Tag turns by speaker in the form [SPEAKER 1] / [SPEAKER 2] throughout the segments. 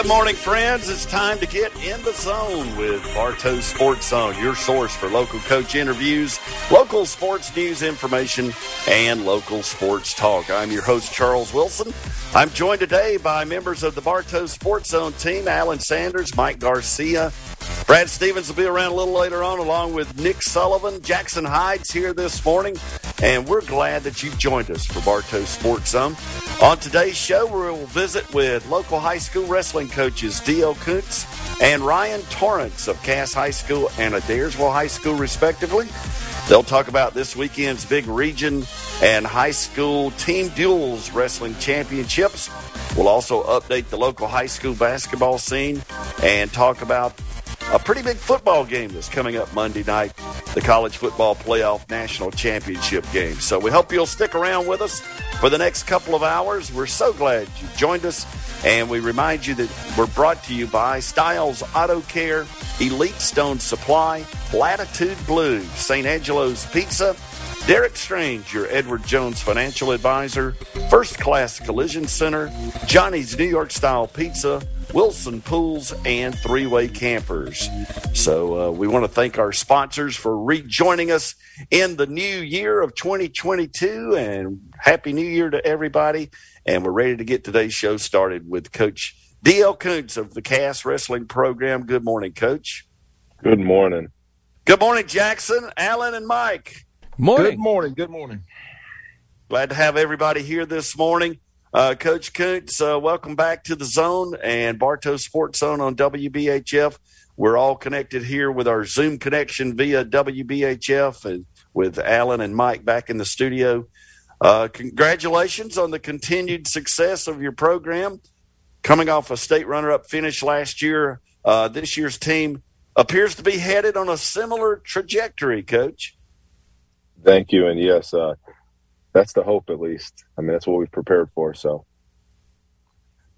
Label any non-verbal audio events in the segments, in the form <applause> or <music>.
[SPEAKER 1] Good morning, friends. It's time to get in the zone with Bartow Sports Zone, your source for local coach interviews, local sports news information, and local sports talk. I'm your host, Charles Wilson. I'm joined today by members of the Bartow Sports Zone team, Alan Sanders, Mike Garcia, Brad Stevens will be around a little later on, along with Nick Sullivan. Jackson Hyde's here this morning, and we're glad that you've joined us for Bartow Sports Zone. On today's show, we'll visit with local high school wrestling coaches D.L. Kuntz and Ryan Torrance of Cass High School and Adairsville High School, respectively. They'll talk about this weekend's big region and high school team duels wrestling championships. We'll also update the local high school basketball scene and talk about a pretty big football game that's coming up Monday night, the College Football Playoff National Championship game. So we hope you'll stick around with us for the next couple of hours. We're so glad you joined us, and we remind you that we're brought to you by Styles Auto Care, Elite Stone Supply, Latitude Blue, St. Angelo's Pizza, Derek Strange, your Edward Jones financial advisor, First Class Collision Center, Johnny's New York Style Pizza, Wilson Pools, and Three Way Campers. So uh, we want to thank our sponsors for rejoining us in the new year of 2022 and Happy New Year to everybody. And we're ready to get today's show started with Coach D.L. Kuntz of the Cass Wrestling Program. Good morning, Coach.
[SPEAKER 2] Good morning.
[SPEAKER 1] Good morning, Jackson, Alan, and Mike.
[SPEAKER 3] Morning.
[SPEAKER 4] Good morning. Good morning.
[SPEAKER 1] Glad to have everybody here this morning. Uh, Coach Kuntz, uh, welcome back to the zone and Bartow Sports Zone on WBHF. We're all connected here with our Zoom connection via WBHF and with Alan and Mike back in the studio. Uh, congratulations on the continued success of your program. Coming off a state runner up finish last year, uh, this year's team appears to be headed on a similar trajectory, Coach.
[SPEAKER 2] Thank you. And yes, uh, that's the hope, at least. I mean, that's what we've prepared for. So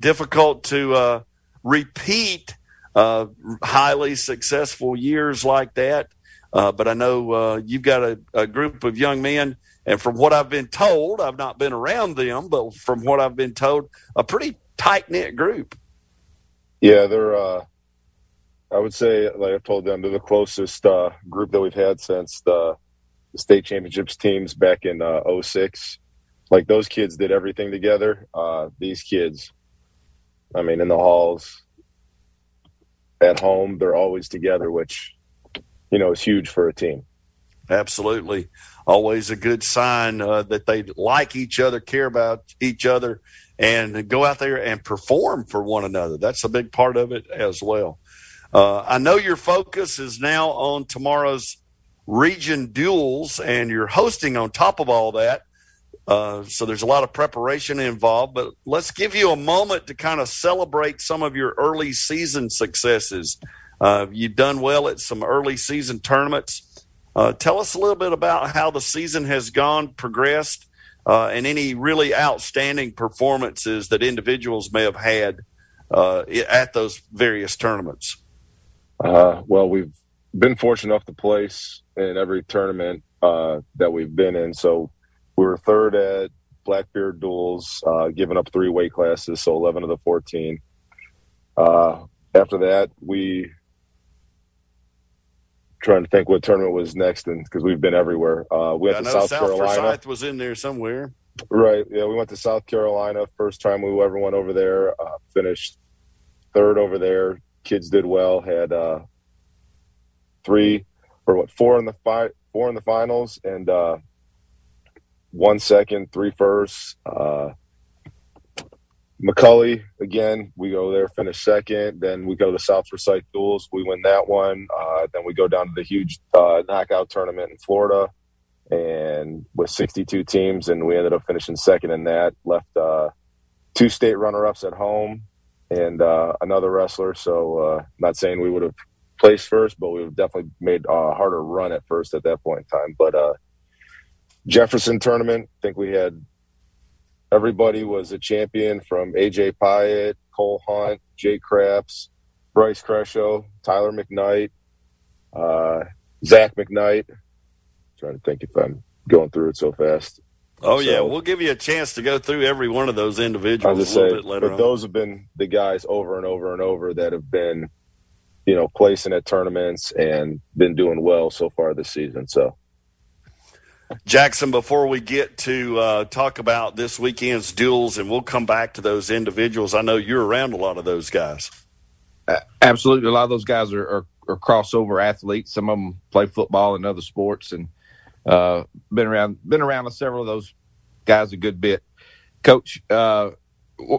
[SPEAKER 1] difficult to uh, repeat uh, highly successful years like that. Uh, but I know uh, you've got a, a, group of young men, and from what I've been told, I've not been around them, but from what I've been told, a pretty tight knit group.
[SPEAKER 2] Yeah, they're. Uh, I would say, like I've told them, they're the closest uh, group that we've had since the the state championships teams back in uh, 06. Like those kids did everything together. Uh, these kids, I mean, in the halls, at home, they're always together, which, you know, is huge for a team.
[SPEAKER 1] Absolutely. Always a good sign uh, that they like each other, care about each other, and go out there and perform for one another. That's a big part of it as well. Uh, I know your focus is now on tomorrow's region duels, and you're hosting on top of all that. Uh, so there's a lot of preparation involved, but let's give you a moment to kind of celebrate some of your early season successes. Uh, you've done well at some early season tournaments. Uh, tell us a little bit about how the season has gone, progressed, uh, and any really outstanding performances that individuals may have had uh, at those various tournaments.
[SPEAKER 2] Uh, well, we've been fortunate enough to place in every tournament uh, that we've been in. So we were third at Blackbeard duels, uh, giving up three weight classes, so 11 of the 14. Uh, after that, we trying to think what tournament was next, and because we've been everywhere. Uh, we went
[SPEAKER 1] yeah,
[SPEAKER 2] to South,
[SPEAKER 1] South
[SPEAKER 2] Carolina.
[SPEAKER 1] Forsyth was in there somewhere.
[SPEAKER 2] Right. Yeah, we went to South Carolina. First time we ever went over there. Uh, finished third over there. Kids did well. Had uh, three what four in the fi- four in the finals and uh, one second, three firsts. Uh, McCully again, we go there, finish second. Then we go to the South Forsyth Duels, we win that one. Uh, then we go down to the huge uh, knockout tournament in Florida, and with 62 teams, and we ended up finishing second in that. Left uh, two state runner-ups at home and uh, another wrestler. So, uh, not saying we would have placed first, but we've definitely made a harder run at first at that point in time. But uh, Jefferson tournament, I think we had everybody was a champion from AJ Pyatt, Cole Hunt, Jay Craps, Bryce Cresho, Tyler McKnight, uh, Zach McKnight. I'm trying to think if I'm going through it so fast.
[SPEAKER 1] Oh so, yeah, we'll give you a chance to go through every one of those individuals a little
[SPEAKER 2] say,
[SPEAKER 1] bit later.
[SPEAKER 2] But on. those have been the guys over and over and over that have been, you know, placing at tournaments and been doing well so far this season. So
[SPEAKER 1] Jackson, before we get to uh, talk about this weekend's duels, and we'll come back to those individuals, I know you're around a lot of those guys.
[SPEAKER 3] Absolutely. A lot of those guys are, are, are crossover athletes. Some of them play football and other sports and uh, been around been around with several of those guys a good bit. Coach, uh,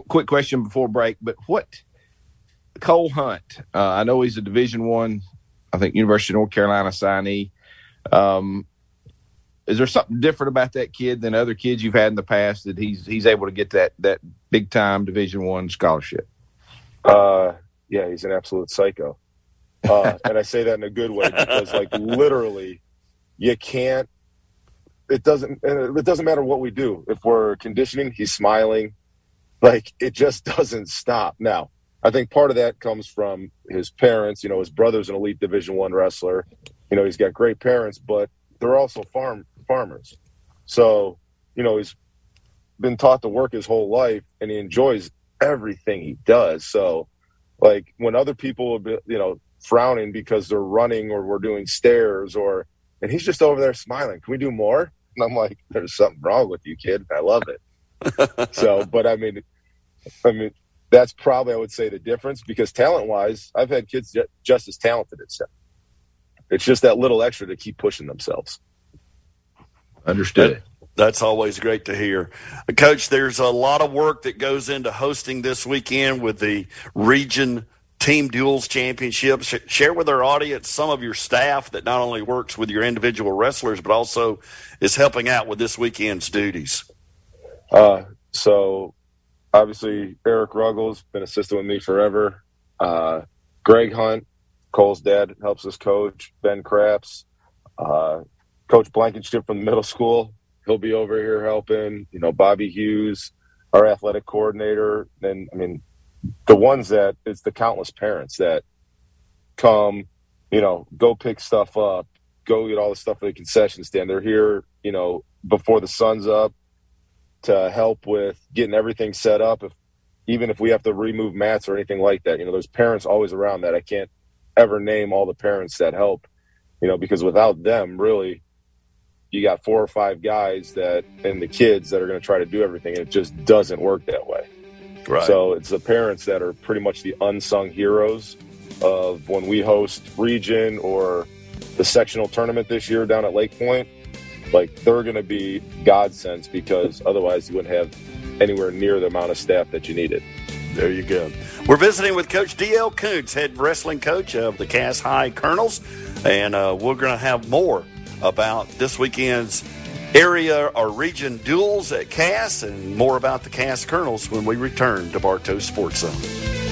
[SPEAKER 3] quick question before break, but what Cole Hunt? Uh, I know he's a Division One, I, I think University of North Carolina signee. Um, is there something different about that kid than other kids you've had in the past that he's he's able to get that that big time Division One scholarship?
[SPEAKER 2] Uh, yeah, he's an absolute psycho, uh, <laughs> and I say that in a good way because, like, literally, you can't. It doesn't. It doesn't matter what we do. If we're conditioning, he's smiling. Like it just <laughs> doesn't stop. Now, I think part of that comes from his parents. You know, his brother's an elite Division One wrestler. You know, he's got great parents, but they're also farm farmers. So, you know, he's been taught to work his whole life and he enjoys everything he does. So, like when other people, be, you know, frowning because they're running or we're doing stairs or, and he's just over there smiling. Can we do more? And I'm like, there's something wrong with you, kid. I love it. <laughs> so, but I mean, I mean, that's probably I would say the difference because talent wise, I've had kids just as talented as him. It's just that little extra to keep pushing themselves.
[SPEAKER 3] Understood.
[SPEAKER 1] That's always great to hear. Coach, there's a lot of work that goes into hosting this weekend with the region team duels championships. Share with our audience some of your staff that not only works with your individual wrestlers, but also is helping out with this weekend's duties.
[SPEAKER 2] Uh, so obviously Eric Ruggles been assisting with me forever. Uh, Greg Hunt, Cole's dad, helps us coach. Ben Craps, uh, Coach Blankenship from the middle school. He'll be over here helping. You know, Bobby Hughes, our athletic coordinator. And I mean, the ones that it's the countless parents that come, you know, go pick stuff up, go get all the stuff at the concession stand. They're here, you know, before the sun's up to help with getting everything set up. If even if we have to remove mats or anything like that, you know, there's parents always around that. I can't ever name all the parents that help, you know, because without them, really, you got four or five guys that and the kids that are going to try to do everything, and it just doesn't work that way. Right. So it's the parents that are pretty much the unsung heroes of when we host region or the sectional tournament this year down at Lake Point. Like they're going to be godsends because otherwise you wouldn't have anywhere near the amount of staff that you needed.
[SPEAKER 1] There you go. We're visiting with Coach D.L. Koontz, head wrestling coach of the Cass High Colonels, and uh, we're going to have more about this weekend's area or region duels at Cass and more about the Cass Colonels when we return to Bartow Sports Zone.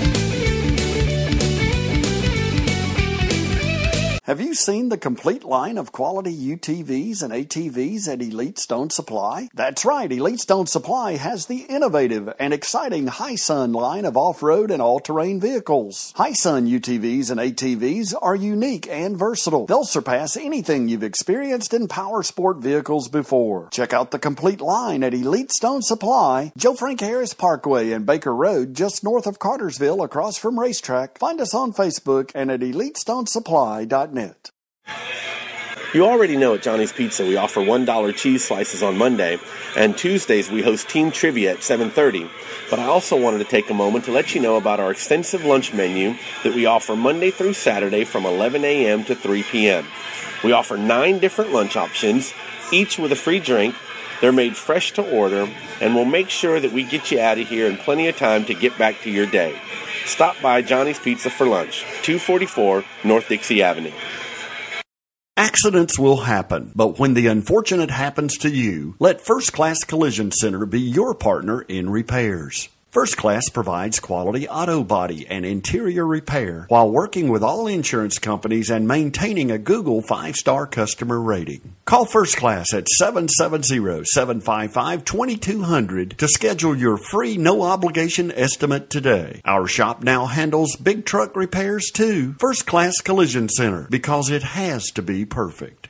[SPEAKER 1] Have you seen the complete line of quality UTVs and ATVs at Elite Stone Supply? That's right, Elite Stone Supply has the innovative and exciting Hisun line of off-road and all-terrain vehicles. Hisun UTVs and ATVs are unique and versatile. They'll surpass anything you've experienced in power sport vehicles before. Check out the complete line at Elite Stone Supply, Joe Frank Harris Parkway and Baker Road, just north of Cartersville across from RaceTrac. Find us on Facebook and at EliteStoneSupply.net.
[SPEAKER 4] You already know at Johnny's Pizza we offer $1 cheese slices on Monday, and Tuesdays we host team trivia at 7:30. But I also wanted to take a moment to let you know about our extensive lunch menu that we offer Monday through Saturday from 11 a.m. to 3 p.m. We offer 9 different lunch options, each with a free drink. They're made fresh to order, and we'll make sure that we get you out of here in plenty of time to get back to your day. Stop by Johnny's Pizza for lunch, 244 North Dixie Avenue.
[SPEAKER 1] Accidents will happen, but when the unfortunate happens to you, let First Class Collision Center be your partner in repairs. First Class provides quality auto body and interior repair while working with all insurance companies and maintaining a Google five star customer rating. Call First Class at 770 755 2200 to schedule your free no obligation estimate today. Our shop now handles big truck repairs too. First Class Collision Center because it has to be perfect.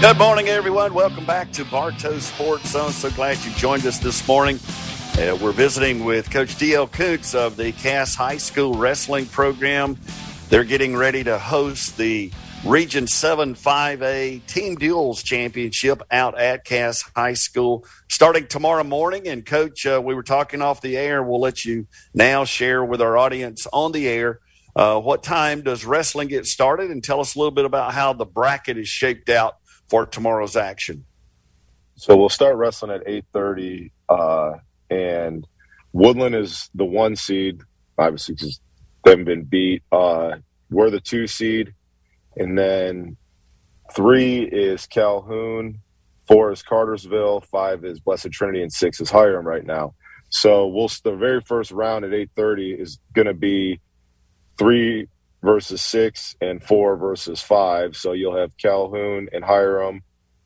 [SPEAKER 1] Good morning, everyone. Welcome back to Bartow Sports Zone. So glad you joined us this morning. Uh, we're visiting with Coach D.L. Koontz of the Cass High School Wrestling Program. They're getting ready to host the Region 7 5A Team Duels Championship out at Cass High School starting tomorrow morning. And, Coach, uh, we were talking off the air. We'll let you now share with our audience on the air. Uh, what time does wrestling get started? And tell us a little bit about how the bracket is shaped out for tomorrow's action?
[SPEAKER 2] So we'll start wrestling at eight thirty, uh, and Woodland is the one seed, obviously because they haven't been beat. Uh, we're the two seed, and then three is Calhoun, four is Cartersville, five is Blessed Trinity, and six is Hiram right now. So we'll the very first round at eight thirty is going to be three versus six and four versus five. So you'll have Calhoun and Hiram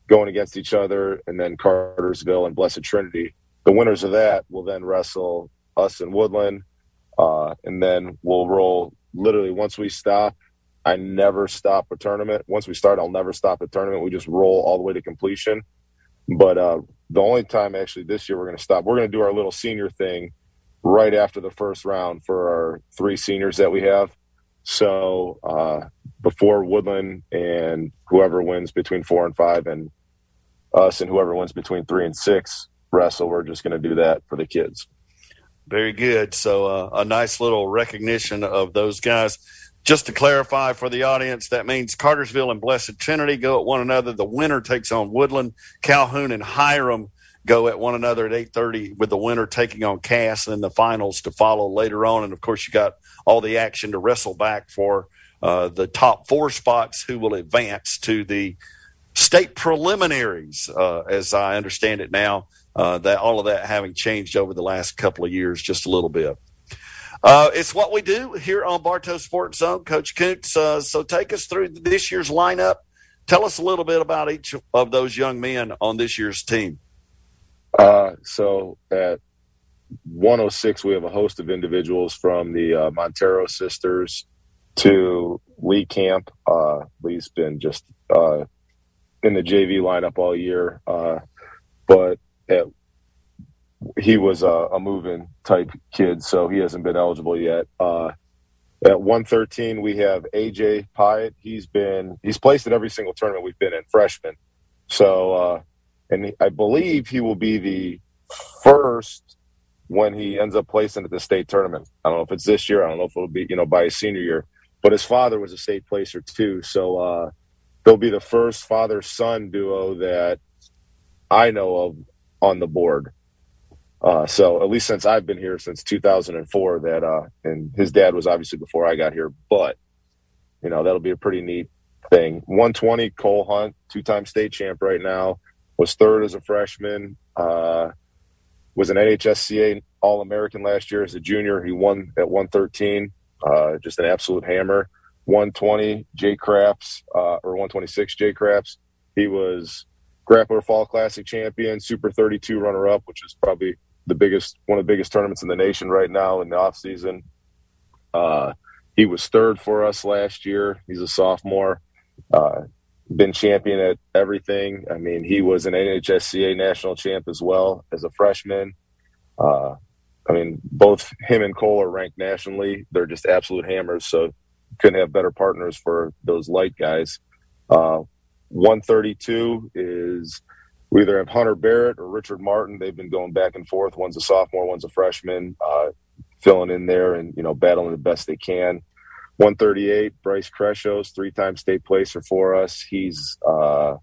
[SPEAKER 2] going against each other, and then Cartersville and Blessed Trinity. The winners of that will then wrestle us in Woodland, uh, and then we'll roll. Literally, once we stop, I never stop a tournament. Once we start, I'll never stop a tournament. We just roll all the way to completion. But uh, the only time actually this year we're going to stop, we're going to do our little senior thing right after the first round for our three seniors that we have so uh, before Woodland and whoever wins between four and five, and us and whoever wins between three and six wrestle, we're just going to do that for the kids.
[SPEAKER 1] Very good. So uh, a nice little recognition of those guys. Just to clarify for the audience, that means Cartersville and Blessed Trinity go at one another. The winner takes on Woodland, Calhoun, and Hiram go at one another at 8.30 with the winner taking on cass and then the finals to follow later on and of course you got all the action to wrestle back for uh, the top four spots who will advance to the state preliminaries uh, as i understand it now uh, that all of that having changed over the last couple of years just a little bit uh, it's what we do here on Bartow Sports Zone. Coach Koontz, uh, so take us through this year's lineup. Tell us a little bit about each of those young men on this year's team.
[SPEAKER 2] Uh, so at 106, we have a host of individuals from the uh, Montero sisters to Lee Camp. Uh, Lee's been just uh, in the JV lineup all year, uh, but at, he was a, a moving type kid, so he hasn't been eligible yet. Uh, at 113, we have AJ Pyatt. He's been he's placed at every single tournament we've been in, freshman. So uh, and I believe he will be the first when he ends up placing at the state tournament. I don't know if it's this year. I don't know if it'll be you know by his senior year. But his father was a state placer too, so uh, they'll be the first father son duo that I know of on the board. Uh, so at least since I've been here since 2004, that uh, and his dad was obviously before I got here, but you know that'll be a pretty neat thing. 120 Cole Hunt, two-time state champ right now was third as a freshman. Uh, was an NHSCA All American last year as a junior. He won at 113. Uh, just an absolute hammer. 120 Jay Craps uh, or 126 Jay Craps. He was Grappler Fall Classic champion, Super 32 runner up, which is probably the biggest one of the biggest tournaments in the nation right now in the off season. Uh, he was third for us last year. He's a sophomore. Uh, been champion at everything. I mean, he was an NHSCA national champ as well as a freshman. Uh, I mean, both him and Cole are ranked nationally. They're just absolute hammers. So couldn't have better partners for those light guys. Uh, 132 is we either have Hunter Barrett or Richard Martin. They've been going back and forth. One's a sophomore, one's a freshman, uh, filling in there and you know battling the best they can. 138, Bryce Kreshos, three-time state placer for us. He's uh,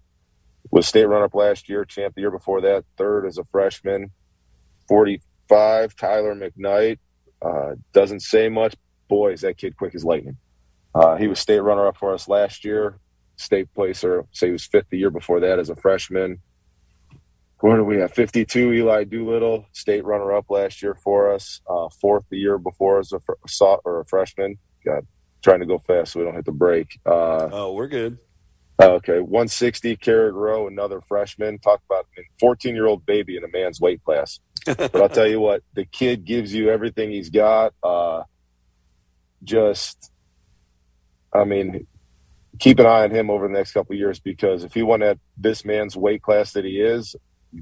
[SPEAKER 2] was state runner-up last year, champ the year before that, third as a freshman. 45, Tyler McKnight. Uh, doesn't say much. Boy, is that kid quick as lightning. Uh, he was state runner-up for us last year, state placer. Say he was fifth the year before that as a freshman. Where do we have? 52, Eli Doolittle, state runner-up last year for us. Uh, fourth the year before as a, fr- or a freshman. Got trying to go fast so we don't hit the break. Uh,
[SPEAKER 1] oh, we're good.
[SPEAKER 2] Okay, 160, Carrick Rowe, another freshman. Talk about a 14 year old baby in a man's weight class. <laughs> but I'll tell you what, the kid gives you everything he's got. Uh, just, I mean, keep an eye on him over the next couple years because if he went at this man's weight class that he is,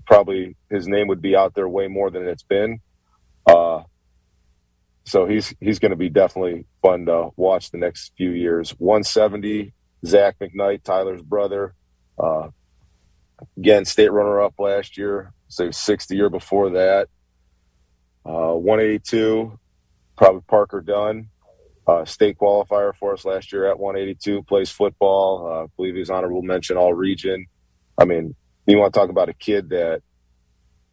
[SPEAKER 2] probably his name would be out there way more than it's been. Uh, so he's he's going to be definitely fun to watch the next few years. 170, Zach McKnight, Tyler's brother, uh, again state runner up last year. So sixth the year before that. Uh, 182, probably Parker Dunn, uh, state qualifier for us last year at 182. Plays football. Uh, I believe he's honorable mention all region. I mean, you want to talk about a kid that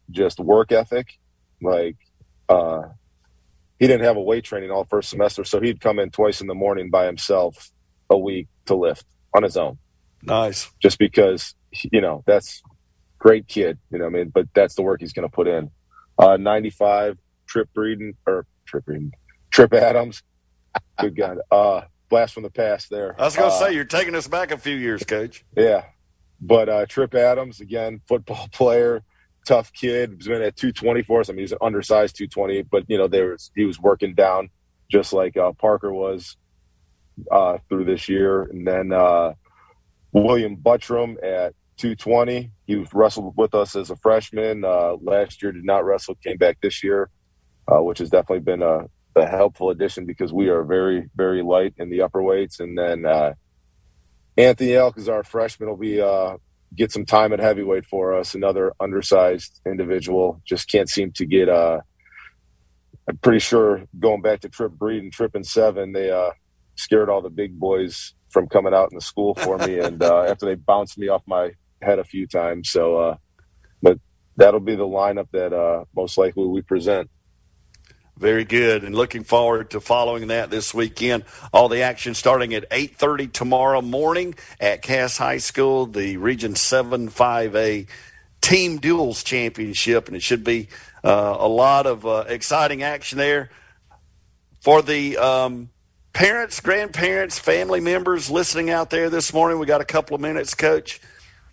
[SPEAKER 2] just work ethic, like uh, he didn't have a weight training all first semester, so he'd come in twice in the morning by himself a week to lift on his own.
[SPEAKER 1] Nice.
[SPEAKER 2] Just because you know that's great kid, you know. I mean, but that's the work he's going to put in. Uh, 95 Trip Breeden or Trip Breeden, Trip Adams, good God. <laughs> Uh, blast from the past there.
[SPEAKER 1] I was going to
[SPEAKER 2] uh,
[SPEAKER 1] say you're taking us back a few years, Coach.
[SPEAKER 2] Yeah, but uh, Trip Adams again, football <laughs> player tough kid. He's been at 220 for. I mean, he's an undersized 220, but you know, there was he was working down just like uh, Parker was uh, through this year. And then uh, William Buttram at 220. He wrestled with us as a freshman uh, last year. Did not wrestle. Came back this year, uh, which has definitely been a, a, helpful addition because we are very very light in the upper weights. And then uh, Anthony Elk is our freshman. Will be get some time at heavyweight for us. Another undersized individual just can't seem to get. Uh, I'm pretty sure going back to Trip Breed and Trip and Seven, they uh, scared all the big boys from coming out in the school for me, <laughs> and uh, after they bounced me off my head a few times. So, uh, but that'll be the lineup that uh, most likely we present.
[SPEAKER 1] Very good, and looking forward to following that this weekend. All the action starting at 8:30 tomorrow morning at Cass High School, the Region 7 5A Team Duels Championship, and it should be uh, a lot of uh, exciting action there for the um, parents, grandparents, family members listening out there this morning. We got a couple of minutes, Coach.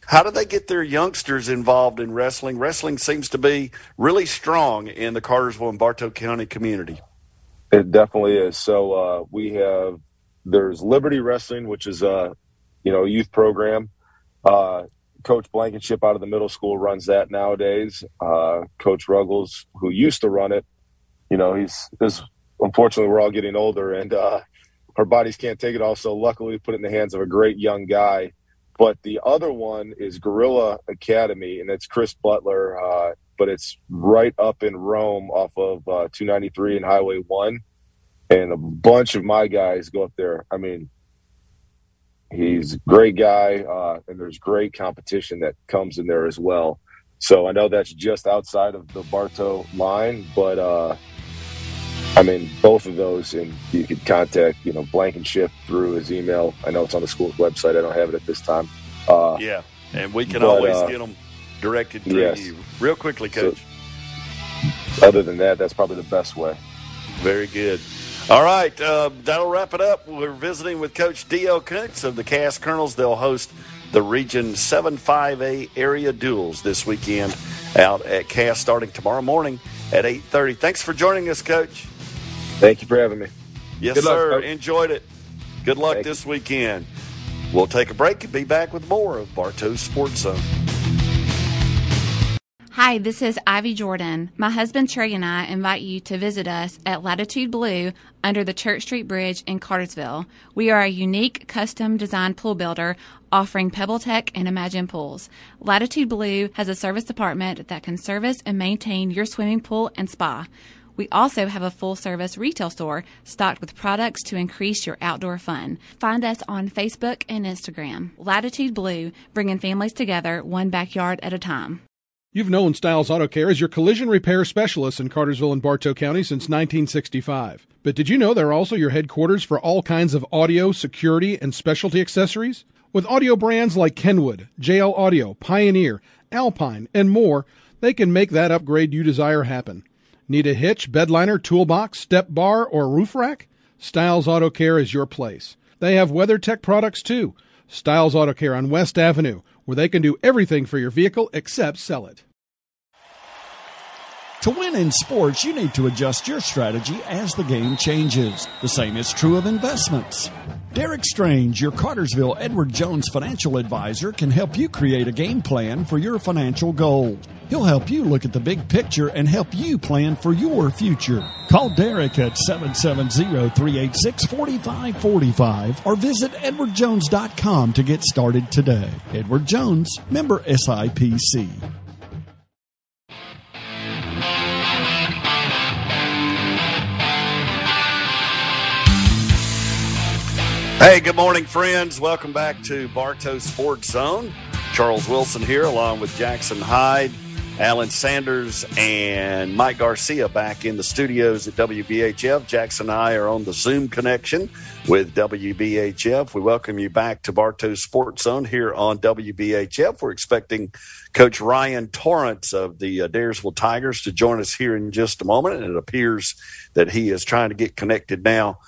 [SPEAKER 1] How do they get their youngsters involved in wrestling? Wrestling seems to be really strong in the Cartersville and Bartow County community.
[SPEAKER 2] It definitely is. So uh, we have there's Liberty Wrestling, which is a you know youth program. Uh, Coach Blankenship out of the middle school runs that nowadays. Uh, Coach Ruggles, who used to run it, you know he's. Unfortunately, we're all getting older, and uh, our bodies can't take it all. So luckily, we put it in the hands of a great young guy but the other one is Gorilla Academy, and it's Chris Butler, uh, but it's right up in Rome off of uh, 293 and Highway 1. And a bunch of my guys go up there. I mean, he's a great guy, uh, and there's great competition that comes in there as well. So I know that's just outside of the Bartow line, but uh, I mean, both of those, and you could contact, you know, Blankenship through his email. I know it's on the school's website. I don't have it at this time.
[SPEAKER 1] Uh, yeah, and we can but, always uh, get them directed to yes. you. Real quickly, Coach.
[SPEAKER 2] So, other than that, that's probably the best way.
[SPEAKER 1] Very good. All right, uh, that'll wrap it up. We're visiting with Coach D.L. Kuntz of the Cass Colonels. They'll host the Region 7-5A area duels this weekend out at Cass starting tomorrow morning at 8.30. Thanks for joining us, Coach.
[SPEAKER 2] Thank you for having me.
[SPEAKER 1] Yes, Good sir. Luck, Enjoyed it. Good luck Thank this you. weekend. We'll take a break and be back with more of Bartow Sports Zone.
[SPEAKER 5] Hi, this is Ivy Jordan. My husband Trey and I invite you to visit us at Latitude Blue under the Church Street Bridge in Cartersville. We are a unique custom designed pool builder offering PebbleTech and Imagine pools. Latitude Blue has a service department that can service and maintain your swimming pool and spa. We also have a full service retail store stocked with products to increase your outdoor fun. Find us on Facebook and Instagram. Latitude Blue, bringing families together one backyard at a time.
[SPEAKER 6] You've known Styles Auto Care as your collision repair specialist in Cartersville and Bartow County since 1965. But did you know they're also your headquarters for all kinds of audio, security, and specialty accessories? With audio brands like Kenwood, JL Audio, Pioneer, Alpine, and more, they can make that upgrade you desire happen. Need a hitch, bedliner, toolbox, step bar, or roof rack? Styles Auto Care is your place. They have WeatherTech products too. Styles Auto Care on West Avenue, where they can do everything for your vehicle except sell it.
[SPEAKER 7] To win in sports, you need to adjust your strategy as the game changes. The same is true of investments. Derek Strange, your Cartersville Edward Jones financial advisor, can help you create a game plan for your financial goals. He'll help you look at the big picture and help you plan for your future. Call Derek at 770-386-4545 or visit edwardjones.com to get started today. Edward Jones, member SIPC.
[SPEAKER 1] Hey, good morning, friends. Welcome back to Bartow Sports Zone. Charles Wilson here, along with Jackson Hyde, Alan Sanders, and Mike Garcia back in the studios at WBHF. Jackson and I are on the Zoom connection with WBHF. We welcome you back to Bartow Sports Zone here on WBHF. We're expecting Coach Ryan Torrance of the uh, Adairsville Tigers to join us here in just a moment, and it appears that he is trying to get connected now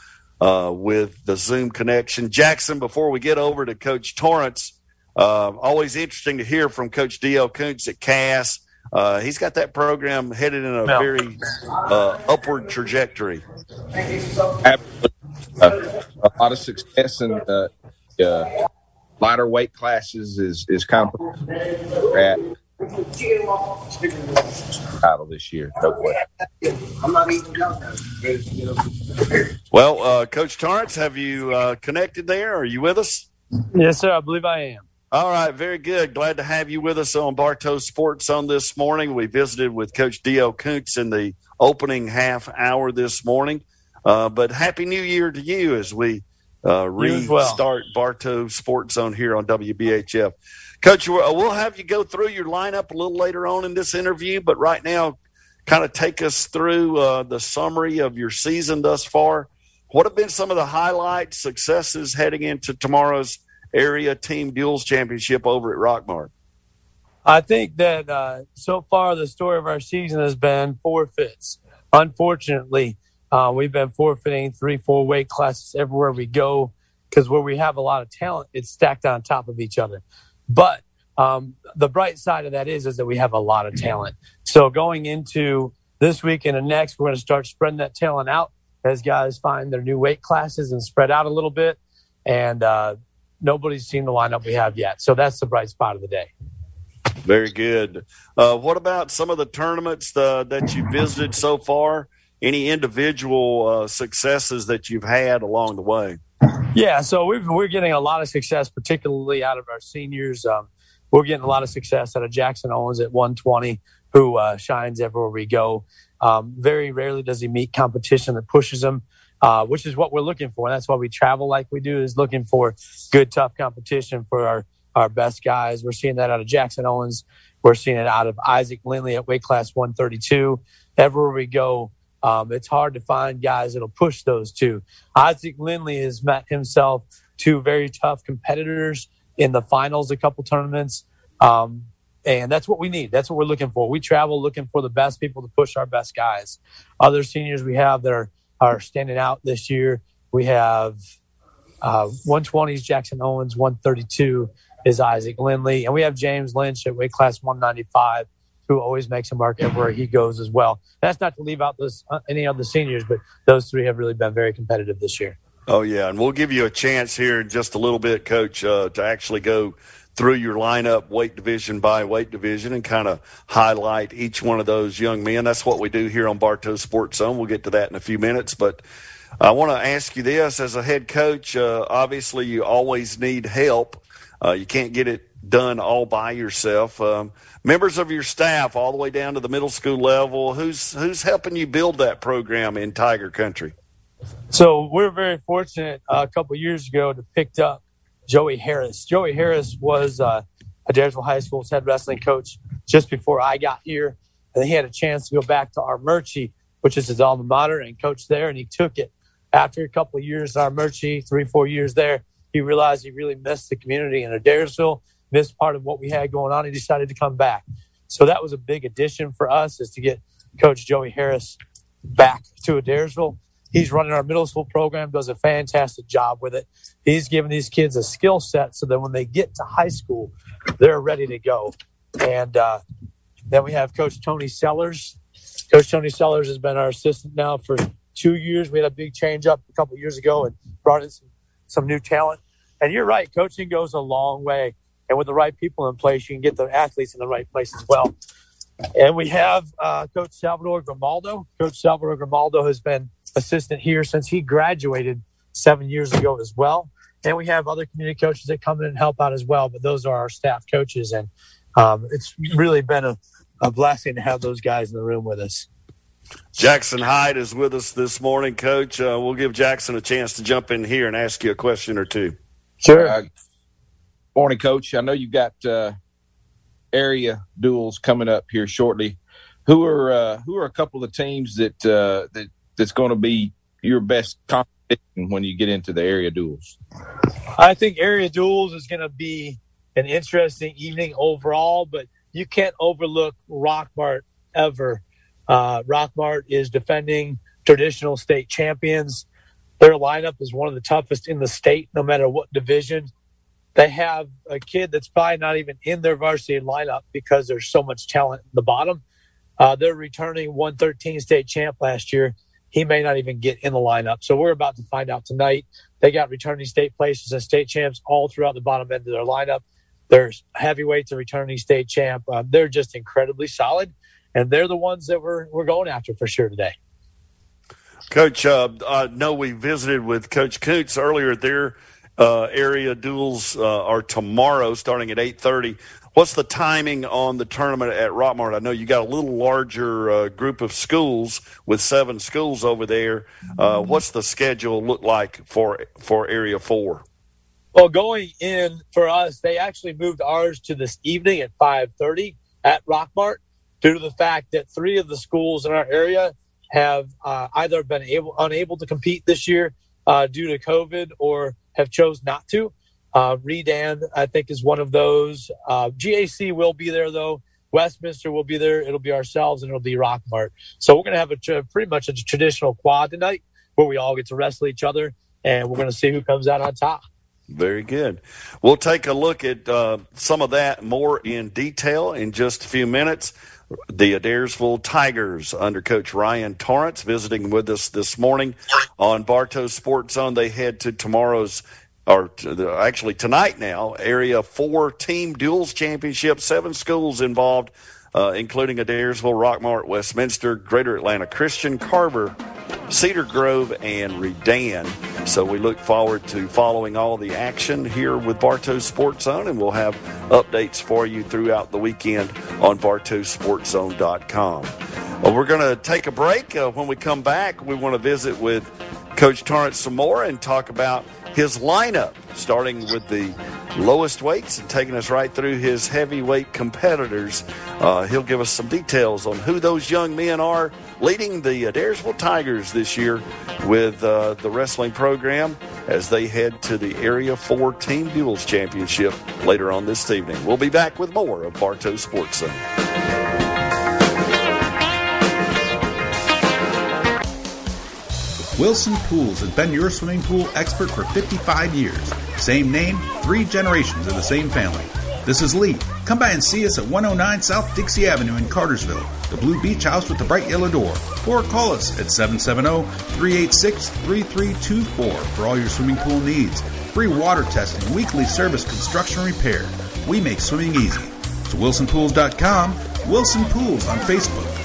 [SPEAKER 1] uh, with the Zoom connection. Jackson, before we get over to Coach Torrance, uh, always interesting to hear from Coach D.L. Koontz at Cass. Uh, he's got that program headed in a no. very uh, upward trajectory.
[SPEAKER 3] Absolutely. Uh, a lot of success in the uh, lighter weight classes is, is kind of at title this year. No I'm not even
[SPEAKER 1] Well, uh, Coach Torrance, have you uh, connected there? Are you with us?
[SPEAKER 8] Yes, sir. I believe I am.
[SPEAKER 1] All right, very good. Glad to have you with us on Bartow Sports Zone this morning. We visited with Coach D.L. Koontz in the opening half hour this morning. Uh, but Happy New Year to you as we uh, restart well. Bartow Sports Zone here on WBHF. Coach, we'll have you go through your lineup a little later on in this interview, but right now, kind of take us through uh, the summary of your season thus far. What have been some of the highlights, successes heading into tomorrow's area team duels championship over at Rockmart?
[SPEAKER 8] I think that uh, so far the story of our season has been forfeits. Unfortunately, uh, we've been forfeiting three, four weight classes everywhere we go because where we have a lot of talent, it's stacked on top of each other. But um, the bright side of that is is that we have a lot of talent. So going into this week and the next, we're going to start spreading that talent out as guys find their new weight classes and spread out a little bit. And uh, nobody's seen the lineup we have yet. So that's the bright spot of the day.
[SPEAKER 1] Very good. Uh, what about some of the tournaments the, that you visited so far? Any individual uh, successes that you've had along the way?
[SPEAKER 8] Yeah, so we are getting a lot of success, particularly out of our seniors. Um, we're getting a lot of success out of Jackson Owens at 120, who uh, shines everywhere we go. Um, very rarely does he meet competition that pushes him, uh, which is what we're looking for. That's why we travel like we do, is looking for good, tough competition for our, our best guys. We're seeing that out of Jackson Owens. We're seeing it out of Isaac Lindley at weight class 132. Everywhere we go, um, it's hard to find guys that'll push those two. Isaac Lindley has met himself two very tough competitors in the finals, a couple tournaments. Um, and that's what we need. That's what we're looking for. We travel looking for the best people to push our best guys. Other seniors we have that are, are standing out this year. We have uh, 120s Jackson Owens, 132 is Isaac Lindley, and we have James Lynch at weight class 195 who always makes a mark everywhere he goes as well. That's not to leave out this, uh, any of the seniors, but those three have really been very competitive this year.
[SPEAKER 1] Oh yeah, and we'll give you a chance here in just a little bit, Coach, uh, to actually go through your lineup, weight division by weight division, and kind of highlight each one of those young men. That's what we do here on Bartow Sports Zone. We'll get to that in a few minutes, but I want to ask you this: as a head coach, uh, obviously you always need help. Uh, you can't get it done all by yourself. Um, members of your staff, all the way down to the middle school level, who's who's helping you build that program in Tiger Country?
[SPEAKER 8] So we're very fortunate. Uh, a couple years ago, to picked up Joey Harris. Joey Harris was uh, a Adairsville High School's head wrestling coach just before I got here, and he had a chance to go back to Armuchee, which is his alma mater, and coach there, and he took it. After a couple of years at Armuchee, three four years there, he realized he really missed the community in Adairsville missed part of what we had going on. He decided to come back. So that was a big addition for us is to get Coach Joey Harris back to Adairsville. He's running our middle school program, does a fantastic job with it. He's giving these kids a skill set so that when they get to high school, they're ready to go. And uh, then we have Coach Tony Sellers. Coach Tony Sellers has been our assistant now for two years. We had a big change up a couple years ago and brought in some some new talent. And you're right, coaching goes a long way. And with the right people in place, you can get the athletes in the right place as well. And we have uh, Coach Salvador Grimaldo. Coach Salvador Grimaldo has been assistant here since he graduated seven years ago as well. And we have other community coaches that come in and help out as well. But those are our staff coaches. And um, it's really been a, a blessing to have those guys in the room with us.
[SPEAKER 1] Jackson Hyde is with us this morning, Coach. Uh, we'll give Jackson a chance to jump in here and ask you a question or two.
[SPEAKER 8] Sure.
[SPEAKER 3] Uh, morning, Coach. I know you've got uh, area duels coming up here shortly. Who are uh, who are a couple of the teams that uh, that that's going to be your best competition when you get into the area duels?
[SPEAKER 8] I think area duels is going to be an interesting evening overall, but you can't overlook Rockmart ever uh, Rockmart is defending traditional state champions. Their lineup is one of the toughest in the state, no matter what division. They have a kid that's probably not even in their varsity lineup because there's so much talent in the bottom. Uh, they're returning 113 state champ last year. He may not even get in the lineup. So we're about to find out tonight. They got returning state places and state champs all throughout the bottom end of their lineup. There's heavyweights and returning state champ. Uh, they're just incredibly solid and they're the ones that we're we're going after for sure today.
[SPEAKER 1] Coach, uh, I know we visited with Coach Koontz earlier. Their uh, area duels uh, are tomorrow, starting at eight thirty. What's the timing on the tournament at Rockmart? I know you got a little larger uh, group of schools with seven schools over there. Uh, what's the schedule look like for for Area Four?
[SPEAKER 8] Well, going in for us, they actually moved ours to this evening at five thirty at Rockmart due to the fact that three of the schools in our area have uh, either been able unable to compete this year uh, due to COVID or have chose not to. Uh, Redan, I think, is one of those. Uh, GAC will be there though. Westminster will be there. It'll be ourselves and it'll be Rockmart. So we're going to have a pretty much a traditional quad tonight where we all get to wrestle each other and we're going to see who comes out on top.
[SPEAKER 1] Very good. We'll take a look at uh, some of that more in detail in just a few minutes. The Adairsville Tigers under Coach Ryan Torrance visiting with us this morning on Bartow Sports Zone. They head to tomorrow's or to actually tonight now, Area 4 Team Duels Championship. Seven schools involved, uh, including Adairsville, Rockmart, Westminster, Greater Atlanta Christian, Carver, Cedar Grove, and Redan. So we look forward to following all the action here with Bartow Sports Zone, and we'll have updates for you throughout the weekend on bartowsportszone.com. Well, we're going to take a break. Uh, when we come back, we want to visit with Coach Torrance some more and talk about his lineup, starting with the lowest weights and taking us right through his heavyweight competitors. Uh, he'll give us some details on who those young men are leading the Adairsville Tigers this year with uh, the wrestling program as they head to the Area 4 Team Duels Championship later on this evening. We'll be back with more of Bartow Sports Zone.
[SPEAKER 9] Wilson Pools has been your swimming pool expert for 55 years. Same name, three generations of the same family. This is Lee. Come by and see us at 109 South Dixie Avenue in Cartersville, the Blue Beach House with the bright yellow door. Or call us at 770 386 3324 for all your swimming pool needs. Free water testing, weekly service construction repair. We make swimming easy. To wilsonpools.com, Wilson Pools on Facebook.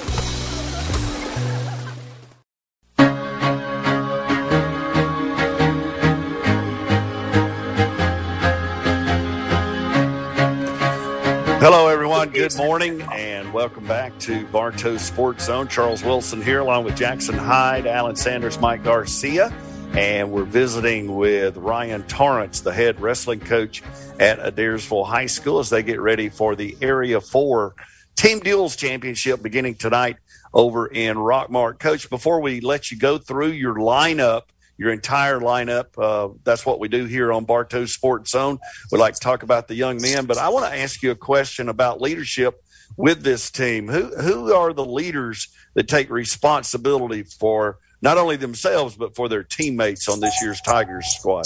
[SPEAKER 1] Good morning, and welcome back to Bartow Sports Zone. Charles Wilson here, along with Jackson Hyde, Alan Sanders, Mike Garcia, and we're visiting with Ryan Torrance, the head wrestling coach at Adairsville High School, as they get ready for the Area Four Team Duels Championship beginning tonight over in Rockmart. Coach, before we let you go through your lineup your entire lineup. Uh, that's what we do here on Bartow Sports Zone. We like to talk about the young men, but I want to ask you a question about leadership with this team. Who who are the leaders that take responsibility for not only themselves but for their teammates on this year's Tigers squad?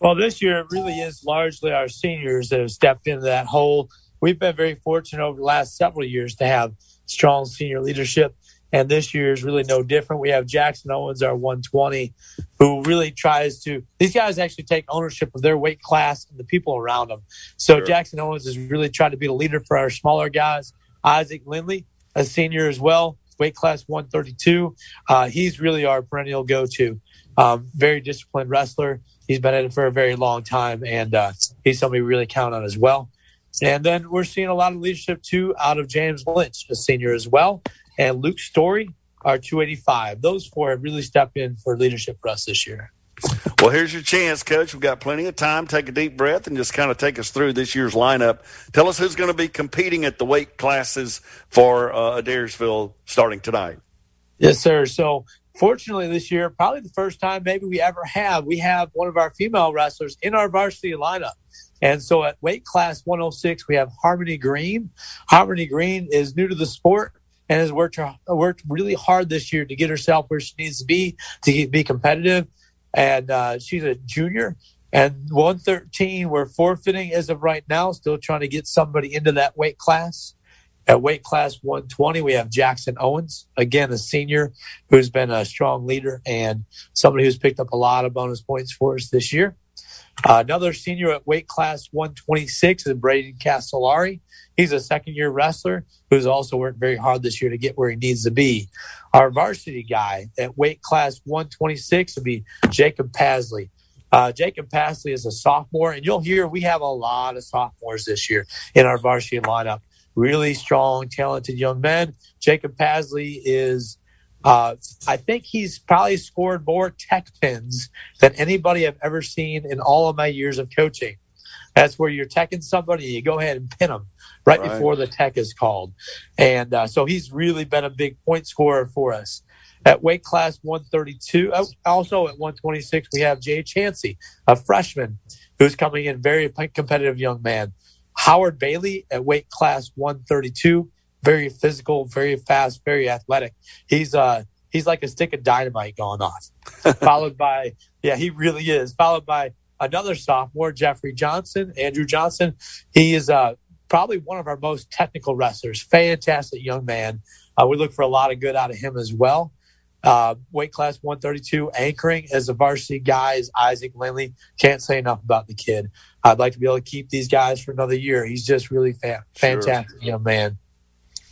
[SPEAKER 8] Well, this year it really is largely our seniors that have stepped into that hole. We've been very fortunate over the last several years to have strong senior leadership And this year is really no different. We have Jackson Owens, our 120, who really tries to. These guys actually take ownership of their weight class and the people around them. So sure. Jackson Owens is really trying to be the leader for our smaller guys. Isaac Lindley, a senior as well, weight class 132. Uh, he's really our perennial go-to. Um, very disciplined wrestler. He's been at it for a very long time, and uh, he's somebody we really count on as well. And then we're seeing a lot of leadership too out of James Lynch, a senior as well and Luke Story are 285. Those four have really stepped in for leadership for us this year.
[SPEAKER 1] Well, here's your chance, Coach. We've got plenty of time. Take a deep breath and just kind of take us through this year's lineup. Tell us who's going to be competing at the weight classes for uh, Adairsville starting tonight.
[SPEAKER 8] Yes, sir. So, fortunately, this year, probably the first time maybe we ever have, we have one of our female wrestlers in our varsity lineup. And so at weight class 106, we have Harmony Green. Harmony Green is new to the sport and has worked worked really hard this year to get herself where she needs to be to be competitive. And uh, she's a junior. And 113, we're forfeiting as of right now, still trying to get somebody into that weight class. At weight class 120, we have Jackson Owens, again, a senior who's been a strong leader and somebody who's picked up a lot of bonus points for us this year. Uh, another senior at weight class 126 is Braden Castellari. He's a second year wrestler who's also worked very hard this year to get where he needs to be. Our varsity guy at weight class 126 would be Jacob Pasley. Uh, Jacob Pasley is a sophomore, and you'll hear we have a lot of sophomores this year in our varsity lineup. Really strong, talented young men. Jacob Pasley is uh, I think he's probably scored more tech pins than anybody I've ever seen in all of my years of coaching. That's where you're teching somebody, you go ahead and pin them right, right. before the tech is called. And uh, so he's really been a big point scorer for us. At weight class 132, also at 126, we have Jay Chansey, a freshman who's coming in, very competitive young man. Howard Bailey at weight class 132, very physical, very fast, very athletic. He's uh he's like a stick of dynamite going off. <laughs> followed by yeah, he really is. Followed by another sophomore, Jeffrey Johnson, Andrew Johnson. He is uh probably one of our most technical wrestlers. Fantastic young man. Uh, we look for a lot of good out of him as well. Uh, weight class 132, anchoring as a varsity guy is Isaac Lindley. Can't say enough about the kid. I'd like to be able to keep these guys for another year. He's just really fa- fantastic sure. young man.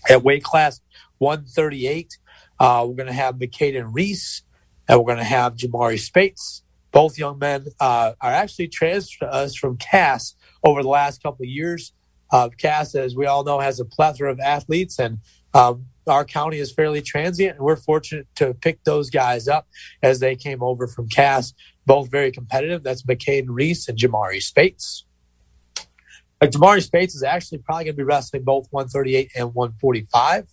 [SPEAKER 8] At weight class 138, uh, we're going to have McCaden Reese and we're going to have Jamari Spates. Both young men uh, are actually transferred to us from Cass over the last couple of years. Uh, as we all know, has a plethora of athletes, and um, our county is fairly transient, and we're fortunate to pick those guys up as they came over from Cass. Both very competitive. That's McCain Reese and Jamari Spates. Like Jamari Spates is actually probably going to be wrestling both 138 and 145.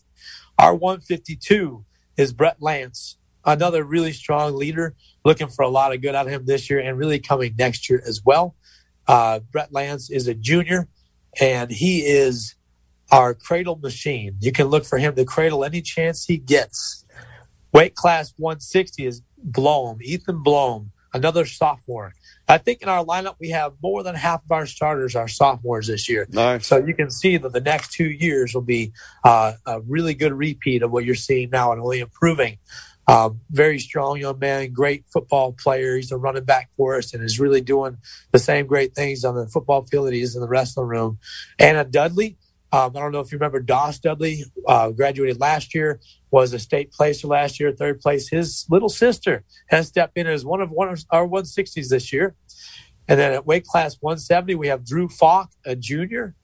[SPEAKER 8] Our 152 is Brett Lance, another really strong leader, looking for a lot of good out of him this year and really coming next year as well. Uh, Brett Lance is a junior, and he is our cradle machine. You can look for him to cradle any chance he gets. Weight class 160 is Blom, Ethan Blom, another sophomore. I think in our lineup we have more than half of our starters are sophomores this year.
[SPEAKER 1] Nice.
[SPEAKER 8] So you can see that the next two years will be uh, a really good repeat of what you're seeing now and only improving. Um, very strong young man, great football player. He's a running back for us and is really doing the same great things on the football field that he is in the wrestling room. Anna Dudley, um, I don't know if you remember Doss Dudley, uh, graduated last year, was a state placer last year, third place. His little sister has stepped in as one of one our 160s this year. And then at weight class 170, we have Drew Falk, a junior.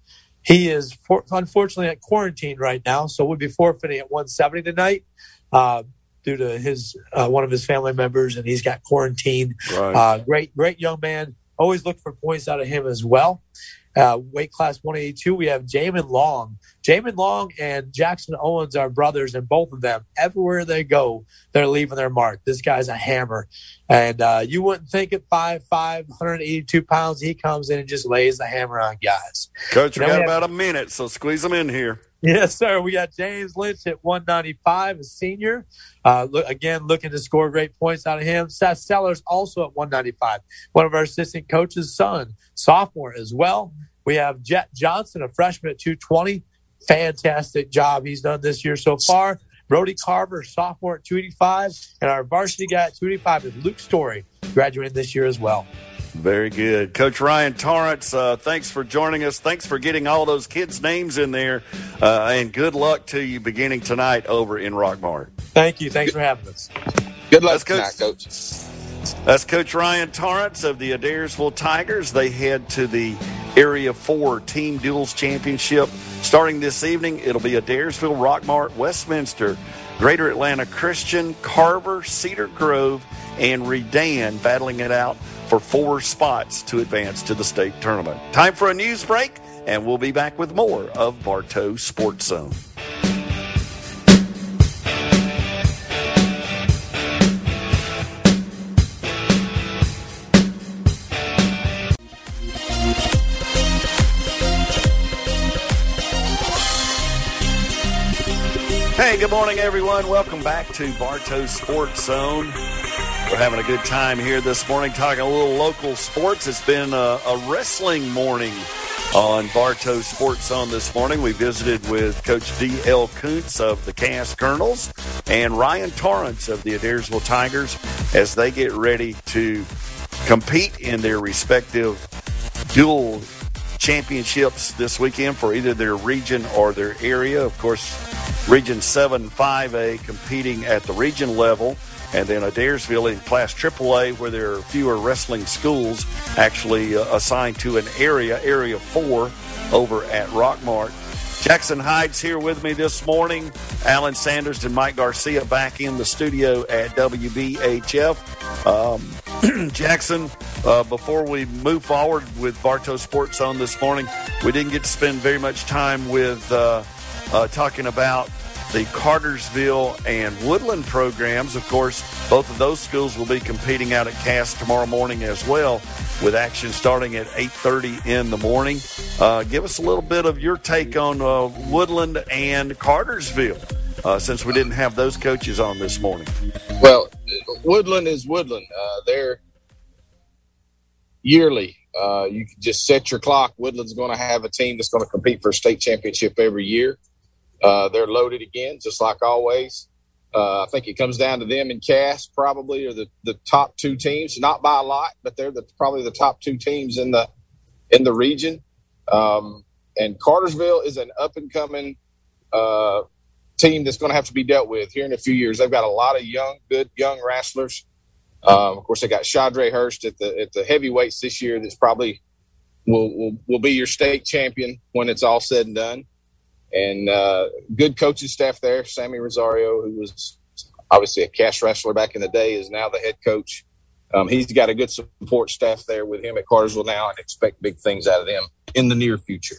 [SPEAKER 8] He is for, unfortunately at quarantine right now, so we'll be forfeiting at 170 tonight uh, due to his uh, one of his family members, and he's got quarantine. Right. Uh, great, great young man. Always look for points out of him as well. Uh, weight class 182, we have Jamin Long. Jamin Long and Jackson Owens are brothers, and both of them, everywhere they go, they're leaving their mark. This guy's a hammer. And uh, you wouldn't think at 5'5, 182 pounds, he comes in and just lays the hammer on guys.
[SPEAKER 1] Coach, we got about a minute, so squeeze them in here.
[SPEAKER 8] Yes, sir. We got James Lynch at 195, a senior. Uh, look, again, looking to score great points out of him. Seth Sellers also at 195, one of our assistant coaches' son, sophomore as well. We have Jet Johnson, a freshman at 220. Fantastic job he's done this year so far. Brody Carver, sophomore at 285, and our varsity guy at 285 is Luke Story, graduated this year as well.
[SPEAKER 1] Very good. Coach Ryan Torrance, uh, thanks for joining us. Thanks for getting all those kids' names in there. Uh, and good luck to you beginning tonight over in Rockmart.
[SPEAKER 8] Thank you. Thanks for having us.
[SPEAKER 10] Good luck, Coach. Coach.
[SPEAKER 1] That's Coach Ryan Torrance of the Adairsville Tigers. They head to the Area 4 Team Duels Championship. Starting this evening, it'll be Adairsville, Rockmart, Westminster, Greater Atlanta Christian, Carver, Cedar Grove, and Redan battling it out for four spots to advance to the state tournament. Time for a news break, and we'll be back with more of Bartow Sports Zone. Hey, good morning, everyone. Welcome back to Bartow Sports Zone. We're having a good time here this morning talking a little local sports. It's been a, a wrestling morning on Bartow Sports Zone this morning. We visited with Coach D.L. Kuntz of the Cass Colonels and Ryan Torrance of the Adairsville Tigers as they get ready to compete in their respective dual championships this weekend for either their region or their area. Of course, Region 7 5A competing at the region level and then Adairsville in Class AAA, where there are fewer wrestling schools actually uh, assigned to an area, Area 4, over at Rockmart. Jackson Hyde's here with me this morning. Alan Sanders and Mike Garcia back in the studio at WBHF. Um, <clears throat> Jackson, uh, before we move forward with Bartow Sports on this morning, we didn't get to spend very much time with uh, uh, talking about the Cartersville and Woodland programs. Of course, both of those schools will be competing out at Cass tomorrow morning as well, with action starting at 8:30 in the morning. Uh, give us a little bit of your take on uh, Woodland and Cartersville, uh, since we didn't have those coaches on this morning.
[SPEAKER 10] Well, Woodland is Woodland. Uh, they're yearly. Uh, you can just set your clock. Woodland's going to have a team that's going to compete for a state championship every year. Uh, they're loaded again, just like always. Uh, I think it comes down to them and Cass probably are the, the top two teams, not by a lot, but they're the, probably the top two teams in the in the region. Um, and Cartersville is an up and coming uh, team that's going to have to be dealt with here in a few years. They've got a lot of young, good young wrestlers. Um, of course, they got Shadre Hurst at the at the heavyweights this year. That's probably will will will be your state champion when it's all said and done and uh, good coaching staff there. Sammy Rosario, who was obviously a Cass wrestler back in the day, is now the head coach. Um, he's got a good support staff there with him at Cartersville now, and expect big things out of them in the near future.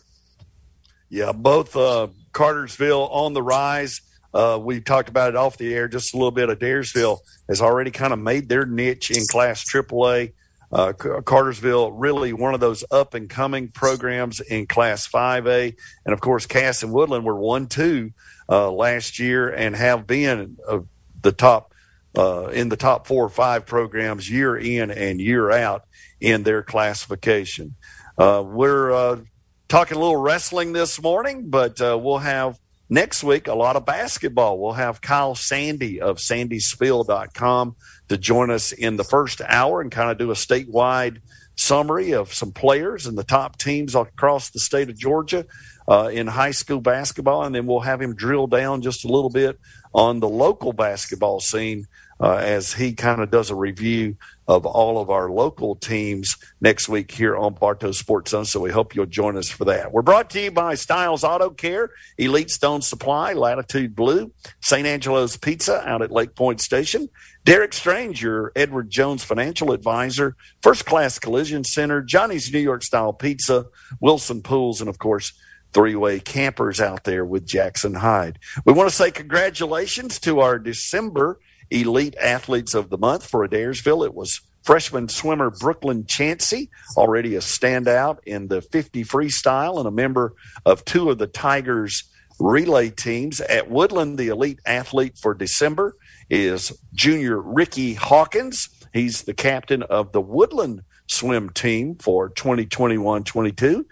[SPEAKER 1] Yeah, both uh, Cartersville on the rise. Uh, we talked about it off the air just a little bit. Adairsville has already kind of made their niche in Class AAA. Uh, Cartersville, really one of those up and coming programs in Class 5A. And of course, Cass and Woodland were 1 2 uh, last year and have been uh, the top uh, in the top four or five programs year in and year out in their classification. Uh, we're uh, talking a little wrestling this morning, but we'll have next week a lot of basketball. We'll have Kyle Sandy of sandyspiel.com to join us in the first hour and kind of do a statewide summary of some players and the top teams across the state of Georgia uh, in high school basketball. And then we'll have him drill down just a little bit on the local basketball scene uh, as he kind of does a review of all of our local teams next week here on Bartow Sports Zone. So we hope you'll join us for that. We're brought to you by Styles Auto Care, Elite Stone Supply, Latitude Blue, St. Angelo's Pizza out at Lake Point Station, Derek Strange, your Edward Jones financial advisor, First Class Collision Center, Johnny's New York Style Pizza, Wilson Pools, and of course, three way campers out there with Jackson Hyde. We want to say congratulations to our December Elite Athletes of the Month for Adairsville. It was freshman swimmer Brooklyn Chansey, already a standout in the 50 freestyle and a member of two of the Tigers relay teams. At Woodland, the elite athlete for December is junior Ricky Hawkins. He's the captain of the Woodland swim team for 2021 22.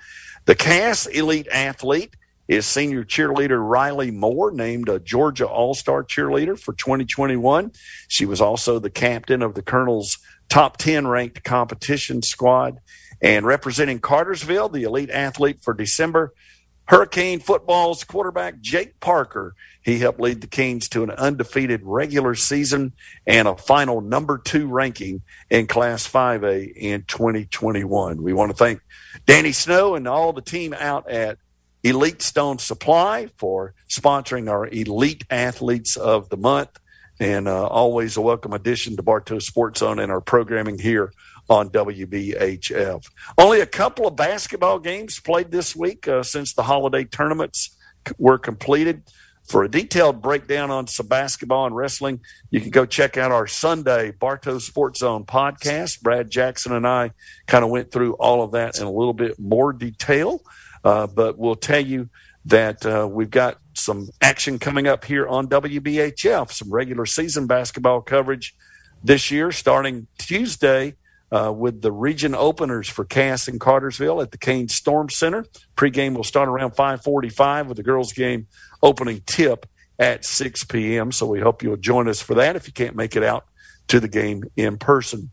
[SPEAKER 1] The Cass elite athlete is senior cheerleader Riley Moore, named a Georgia All Star cheerleader for 2021. She was also the captain of the Colonel's top 10 ranked competition squad. And representing Cartersville, the elite athlete for December, Hurricane football's quarterback Jake Parker. He helped lead the Canes to an undefeated regular season and a final number two ranking in Class 5A in 2021. We want to thank Danny Snow and all the team out at Elite Stone Supply for sponsoring our elite athletes of the month. And uh, always a welcome addition to Bartow Sports Zone and our programming here on WBHF. Only a couple of basketball games played this week uh, since the holiday tournaments were completed. For a detailed breakdown on some basketball and wrestling, you can go check out our Sunday Bartow Sports Zone podcast. Brad Jackson and I kind of went through all of that in a little bit more detail. Uh, but we'll tell you that uh, we've got some action coming up here on WBHF, some regular season basketball coverage this year, starting Tuesday uh, with the region openers for Cass and Cartersville at the Kane Storm Center. Pregame will start around 5:45 with the girls' game opening tip at 6 p.m. So we hope you'll join us for that if you can't make it out to the game in person.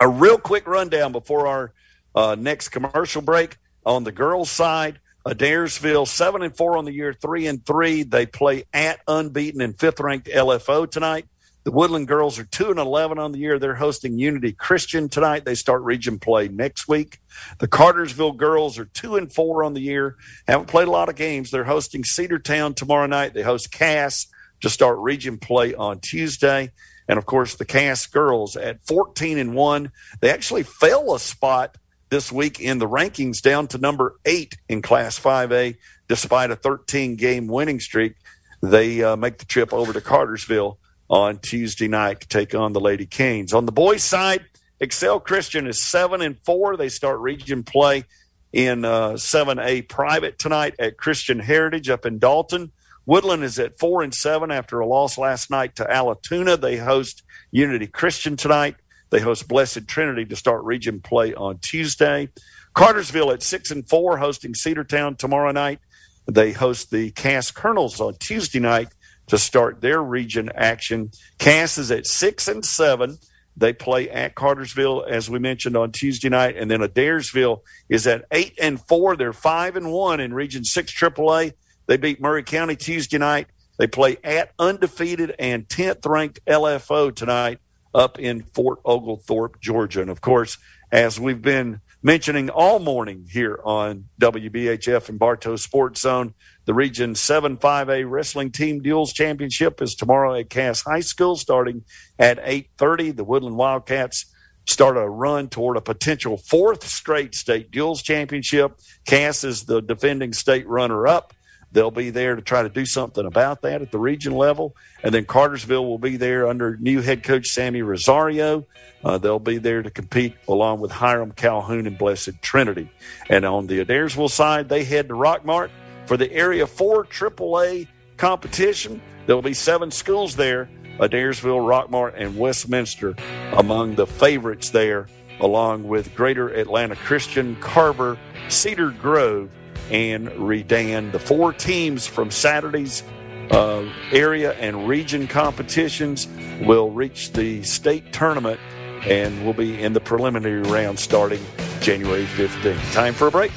[SPEAKER 1] A real quick rundown before our uh, next commercial break on the girls' side. Adairsville seven and four on the year, three and three. They play at unbeaten and fifth ranked LFO tonight. The Woodland girls are two and eleven on the year. They're hosting Unity Christian tonight. They start region play next week. The Cartersville girls are two and four on the year. Haven't played a lot of games. They're hosting Cedartown tomorrow night. They host Cass to start region play on Tuesday. And of course, the Cass girls at 14 and 1. They actually fell a spot this week in the rankings down to number eight in Class 5A, despite a 13 game winning streak. They uh, make the trip over to Cartersville on Tuesday night to take on the Lady Canes. On the boys' side, Excel Christian is seven and four. They start region play in uh, 7A private tonight at Christian Heritage up in Dalton. Woodland is at four and seven after a loss last night to Allatoona. They host Unity Christian tonight. They host Blessed Trinity to start region play on Tuesday. Cartersville at six and four, hosting Cedartown tomorrow night. They host the Cass Colonels on Tuesday night to start their region action. Cass is at six and seven. They play at Cartersville, as we mentioned on Tuesday night, and then Adairsville is at eight and four. They're five and one in Region Six AAA. They beat Murray County Tuesday night. They play at undefeated and tenth ranked LFO tonight up in Fort Oglethorpe, Georgia. And of course, as we've been mentioning all morning here on WBHF and Bartow Sports Zone, the Region 7 5A Wrestling Team Duels Championship is tomorrow at Cass High School starting at 8.30. The Woodland Wildcats start a run toward a potential fourth straight state duels championship. Cass is the defending state runner-up. They'll be there to try to do something about that at the region level. And then Cartersville will be there under new head coach Sammy Rosario. Uh, they'll be there to compete along with Hiram Calhoun and Blessed Trinity. And on the Adairsville side, they head to Rockmart for the Area 4 AAA competition. There'll be seven schools there Adairsville, Rockmart, and Westminster among the favorites there, along with Greater Atlanta Christian, Carver, Cedar Grove, and Redan. The four teams from Saturday's uh, area and region competitions will reach the state tournament and will be in the preliminary round starting January 15th. Time for a break.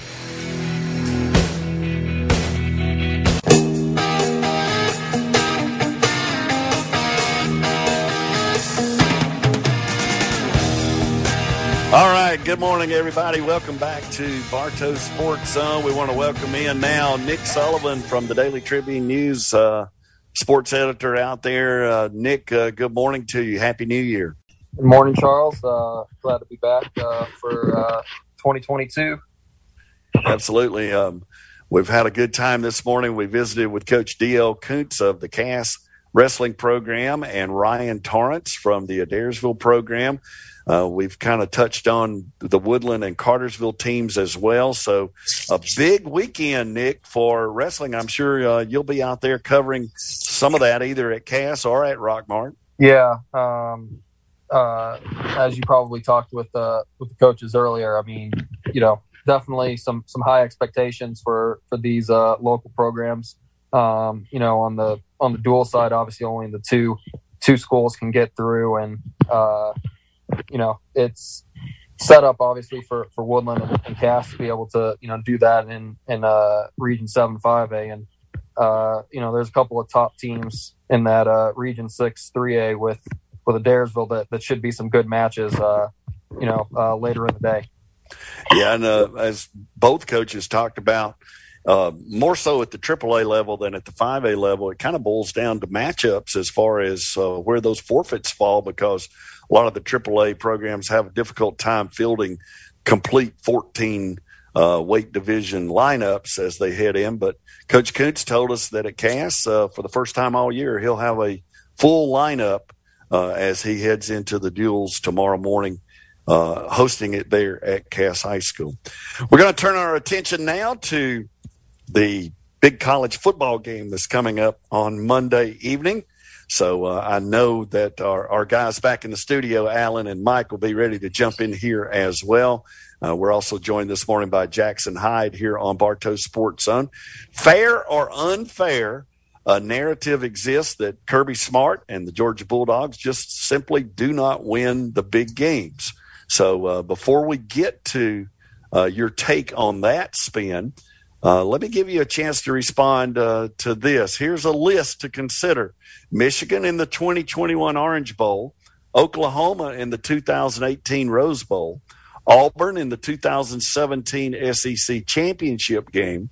[SPEAKER 1] Right, good morning, everybody. Welcome back to Bartow Sports Zone. We want to welcome in now Nick Sullivan from the Daily Tribune News, uh, sports editor out there. Uh, Nick, uh, good morning to you. Happy New Year.
[SPEAKER 11] Good morning, Charles. Uh, glad to be back uh, for uh, 2022.
[SPEAKER 1] Absolutely. Um, we've had a good time this morning. We visited with Coach D.L. Kuntz of the Cass wrestling program and Ryan Torrance from the Adairsville program. Uh, we've kind of touched on the Woodland and Cartersville teams as well. So a big weekend, Nick, for wrestling. I'm sure uh, you'll be out there covering some of that either at Cass or at Rockmart.
[SPEAKER 11] Yeah. Um, uh, as you probably talked with uh, with the coaches earlier, I mean, you know, definitely some some high expectations for for these uh, local programs. Um, you know, on the on the dual side, obviously only the two two schools can get through, and uh, you know it's set up obviously for for Woodland and, and Cass to be able to you know do that in in uh, Region Seven Five A, and uh, you know there's a couple of top teams in that uh, Region Six Three A with with Adairsville that that should be some good matches. Uh, you know, uh, later in the day.
[SPEAKER 1] Yeah, and uh, as both coaches talked about, uh, more so at the AAA level than at the 5A level, it kind of boils down to matchups as far as uh, where those forfeits fall because a lot of the AAA programs have a difficult time fielding complete 14 uh, weight division lineups as they head in. But Coach Koontz told us that at Cass, uh, for the first time all year, he'll have a full lineup uh, as he heads into the duels tomorrow morning hosting it there at Cass High School. We're going to turn our attention now to the big college football game that's coming up on Monday evening. So uh, I know that our, our guys back in the studio, Alan and Mike, will be ready to jump in here as well. Uh, we're also joined this morning by Jackson Hyde here on Bartow Sports Zone. Fair or unfair, a narrative exists that Kirby Smart and the Georgia Bulldogs just simply do not win the big games. So uh, before we get to uh, your take on that spin, uh, let me give you a chance to respond uh, to this. Here's a list to consider Michigan in the 2021 Orange Bowl, Oklahoma in the 2018 Rose Bowl, Auburn in the 2017 SEC championship game,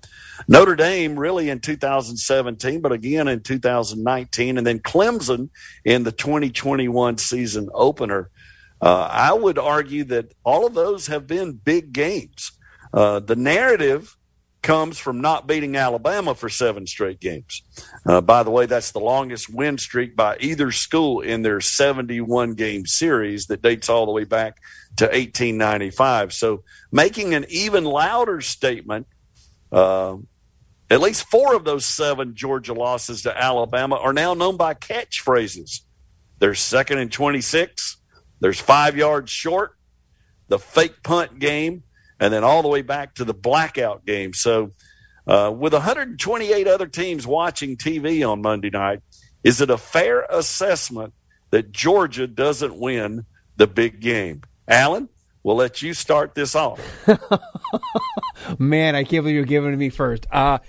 [SPEAKER 1] Notre Dame really in 2017, but again in 2019, and then Clemson in the 2021 season opener. Uh, I would argue that all of those have been big games. Uh, the narrative comes from not beating Alabama for seven straight games. Uh, by the way, that's the longest win streak by either school in their 71 game series that dates all the way back to 1895. So making an even louder statement, uh, at least four of those seven Georgia losses to Alabama are now known by catchphrases. They're second and 26 there's five yards short, the fake punt game, and then all the way back to the blackout game. So, uh, with 128 other teams watching TV on Monday night, is it a fair assessment that Georgia doesn't win the big game? Alan, we'll let you start this off. <laughs>
[SPEAKER 12] Man, I can't believe you're giving it to me first. Uh,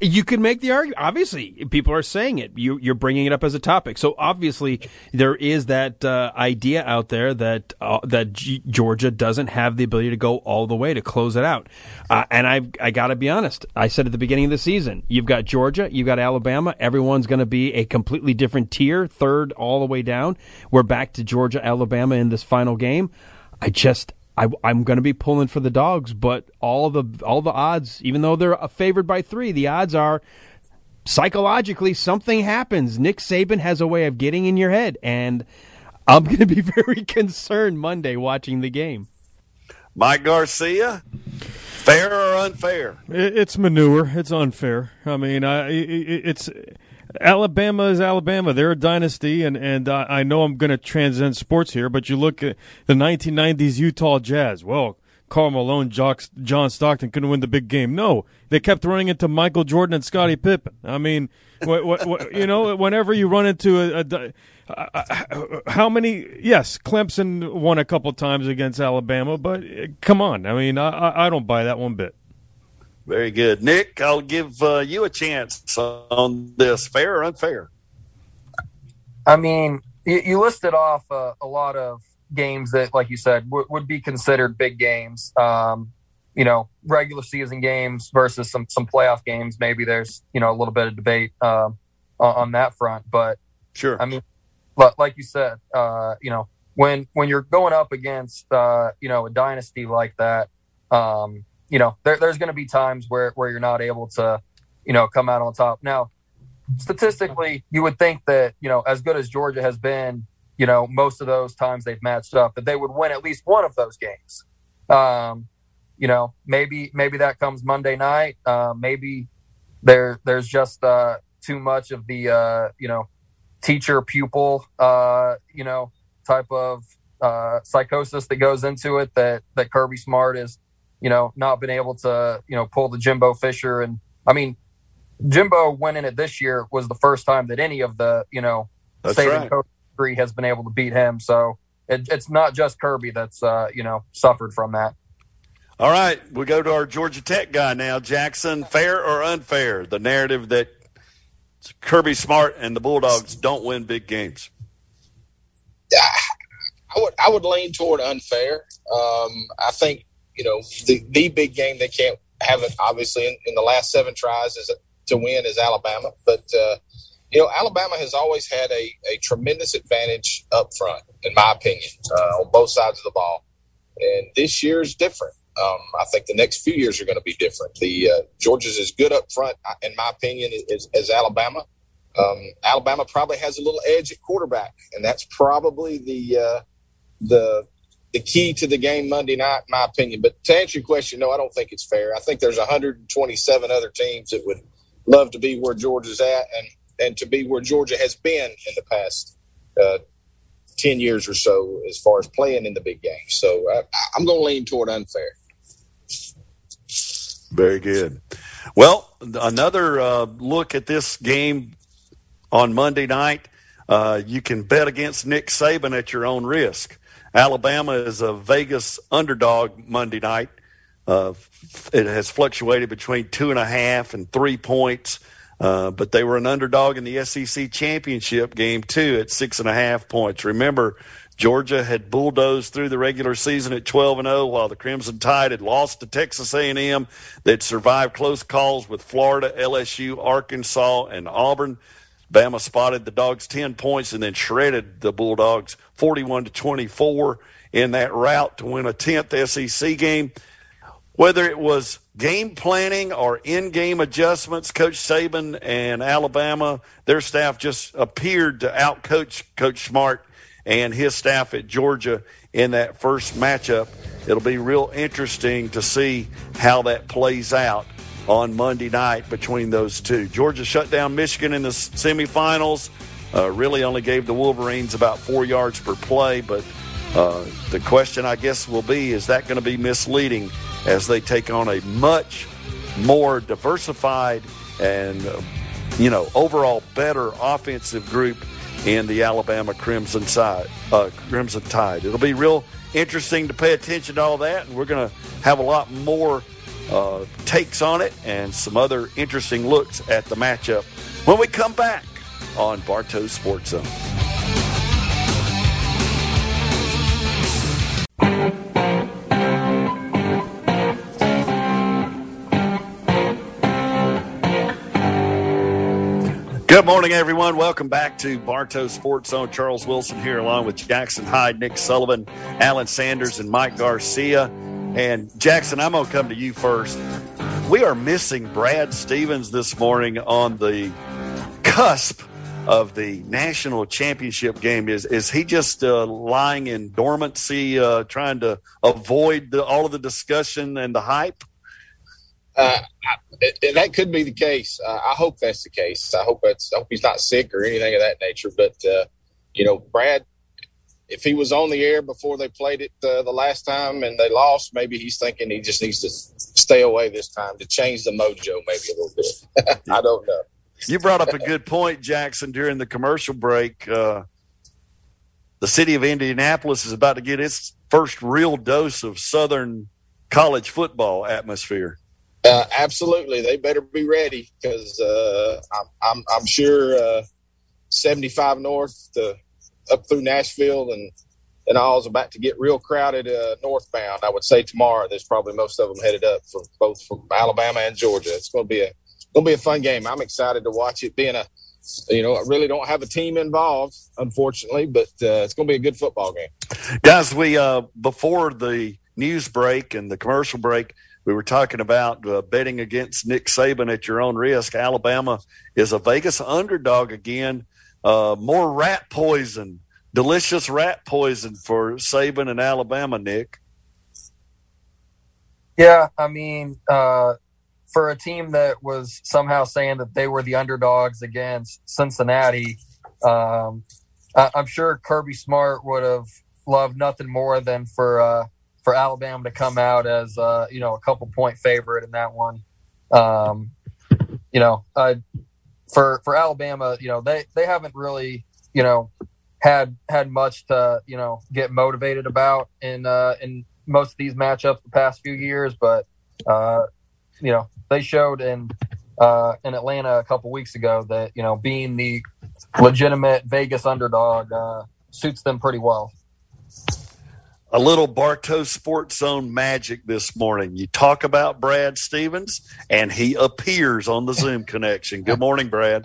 [SPEAKER 12] you can make the argument. Obviously, people are saying it. You, are bringing it up as a topic. So obviously, there is that uh, idea out there that uh, that G- Georgia doesn't have the ability to go all the way to close it out. Uh, and I I got to be honest. I said at the beginning of the season, you've got Georgia, you've got Alabama. Everyone's going to be a completely different tier, third all the way down. We're back to Georgia, Alabama in this final game. I just I, am going to be pulling for the dogs, but all the all the odds, even though they're uh, favored by three, the odds are psychologically something happens. Nick Saban has a way of getting in your head, and I'm going to be <laughs> very concerned Monday watching the game.
[SPEAKER 1] Mike Garcia, fair or unfair?
[SPEAKER 13] It's manure. It's unfair. I mean, I, it's Alabama is Alabama. They're a dynasty, and and uh, I know I'm going to transcend sports here, but you look at the 1990s Utah Jazz. Well, Karl Malone, John Stockton couldn't win the big game. No, they kept running into Michael Jordan and Scottie Pippen. I mean, what, what, what, you know, whenever you run into a, a, a, how many? Yes, Clemson won a couple times against Alabama, but uh, come on. I mean, I, I don't buy that one bit.
[SPEAKER 1] Very good. Nick, I'll give uh, you a chance on this. Fair or unfair?
[SPEAKER 11] I mean, you, you listed off uh, a lot of games that, like you said, w- would be considered big games. Um, you know, regular season games versus some some playoff games. Maybe there's you know a little bit of debate uh, on that front, but
[SPEAKER 1] sure.
[SPEAKER 11] I mean, like you said, uh, you know, when when you're going up against uh, you know a dynasty like that, um, you know, there, there's going to be times where, where you're not able to, you know, come out on top. Now, statistically, you would think that, you know, as good as Georgia has been, you know, most of those times they've matched up, that they would win at least one of those games. Um, you know, maybe maybe that comes Monday night. Uh, maybe there there's just uh, too much of the uh, you know teacher pupil uh, you know type of uh, psychosis that goes into it that that Kirby Smart is you know, not been able to, you know, pull the Jimbo Fisher. And I mean, Jimbo winning it this year was the first time that any of the, you know,
[SPEAKER 1] That's
[SPEAKER 11] Saban
[SPEAKER 1] right.
[SPEAKER 11] coach three has been able to beat him. So it, it's not just Kirby that's, uh, you know, suffered from that.
[SPEAKER 1] All right, we go to our Georgia Tech guy now, Jackson. Fair or unfair? The narrative that Kirby Smart and the Bulldogs don't win big games.
[SPEAKER 10] I would I would lean toward unfair. Um, I think you know the the big game they can't have it obviously in, in the last seven tries is to win is Alabama, but uh, you know Alabama has always had a, a tremendous advantage up front, in my opinion, uh, on both sides of the ball, and this year is different. Um, I think the next few years are going to be different. The uh, Georgia's as good up front, in my opinion, as, as Alabama. Um, Alabama probably has a little edge at quarterback, and that's probably the uh, the the key to the game Monday night, my opinion. But to answer your question, no, I don't think it's fair. I think there's 127 other teams that would love to be where Georgia's at, and and to be where Georgia has been in the past uh, 10 years or so, as far as playing in the big game. So uh, I'm going to lean toward unfair.
[SPEAKER 1] Very good. Well, another uh, look at this game on Monday night. Uh, you can bet against Nick Saban at your own risk. Alabama is a Vegas underdog Monday night. Uh, it has fluctuated between two and a half and three points, uh, but they were an underdog in the SEC championship game too at six and a half points. Remember, Georgia had bulldozed through the regular season at 12 and 0 while the Crimson Tide had lost to Texas A&M. They'd survived close calls with Florida, LSU, Arkansas, and Auburn. Bama spotted the Dogs 10 points and then shredded the Bulldogs 41 to 24 in that route to win a 10th SEC game. Whether it was game planning or in-game adjustments, Coach Saban and Alabama, their staff just appeared to outcoach Coach Smart and his staff at Georgia in that first matchup. It'll be real interesting to see how that plays out on Monday night between those two. Georgia shut down Michigan in the semifinals. Uh, really only gave the Wolverines about four yards per play, but uh, the question, I guess, will be is that going to be misleading as they take on a much more diversified and, uh, you know, overall better offensive group in the Alabama Crimson side, uh, Crimson Tide. It'll be real interesting to pay attention to all that, and we're going to have a lot more uh, takes on it and some other interesting looks at the matchup when we come back on Bartow Sports Zone. Good morning, everyone. Welcome back to Bartow Sports Zone. Charles Wilson here, along with Jackson Hyde, Nick Sullivan, Alan Sanders, and Mike Garcia. And Jackson, I'm going to come to you first. We are missing Brad Stevens this morning on the cusp of the national championship game. Is is he just uh, lying in dormancy, uh, trying to avoid the, all of the discussion and the hype?
[SPEAKER 10] Uh, I, that could be the case. Uh, I hope that's the case. I hope that's. I hope he's not sick or anything of that nature. But uh, you know, Brad, if he was on the air before they played it uh, the last time and they lost, maybe he's thinking he just needs to stay away this time to change the mojo, maybe a little bit. <laughs> I don't know.
[SPEAKER 1] You brought up a good point, Jackson, during the commercial break. Uh, the city of Indianapolis is about to get its first real dose of Southern college football atmosphere.
[SPEAKER 10] Uh, absolutely, they better be ready because uh, I'm, I'm, I'm sure uh, 75 North to up through Nashville and and all about to get real crowded uh, northbound. I would say tomorrow. There's probably most of them headed up from both from Alabama and Georgia. It's going to be a going to be a fun game. I'm excited to watch it. Being a you know, I really don't have a team involved, unfortunately, but uh, it's going to be a good football game.
[SPEAKER 1] Guys, we uh, before the news break and the commercial break, we were talking about uh, betting against Nick Saban at your own risk. Alabama is a Vegas underdog again. Uh, more rat poison, delicious rat poison for Saban and Alabama, Nick.
[SPEAKER 11] Yeah, I mean, uh, for a team that was somehow saying that they were the underdogs against Cincinnati, um, I- I'm sure Kirby Smart would have loved nothing more than for uh, for Alabama to come out as uh, you know a couple point favorite in that one. Um, you know, uh, for for Alabama, you know they they haven't really you know had had much to you know get motivated about in uh, in most of these matchups the past few years, but uh, you know they showed in uh, in Atlanta a couple weeks ago that you know being the legitimate Vegas underdog uh, suits them pretty well.
[SPEAKER 1] A little Bartow Sports Zone magic this morning. You talk about Brad Stevens, and he appears on the Zoom connection. Good morning, Brad.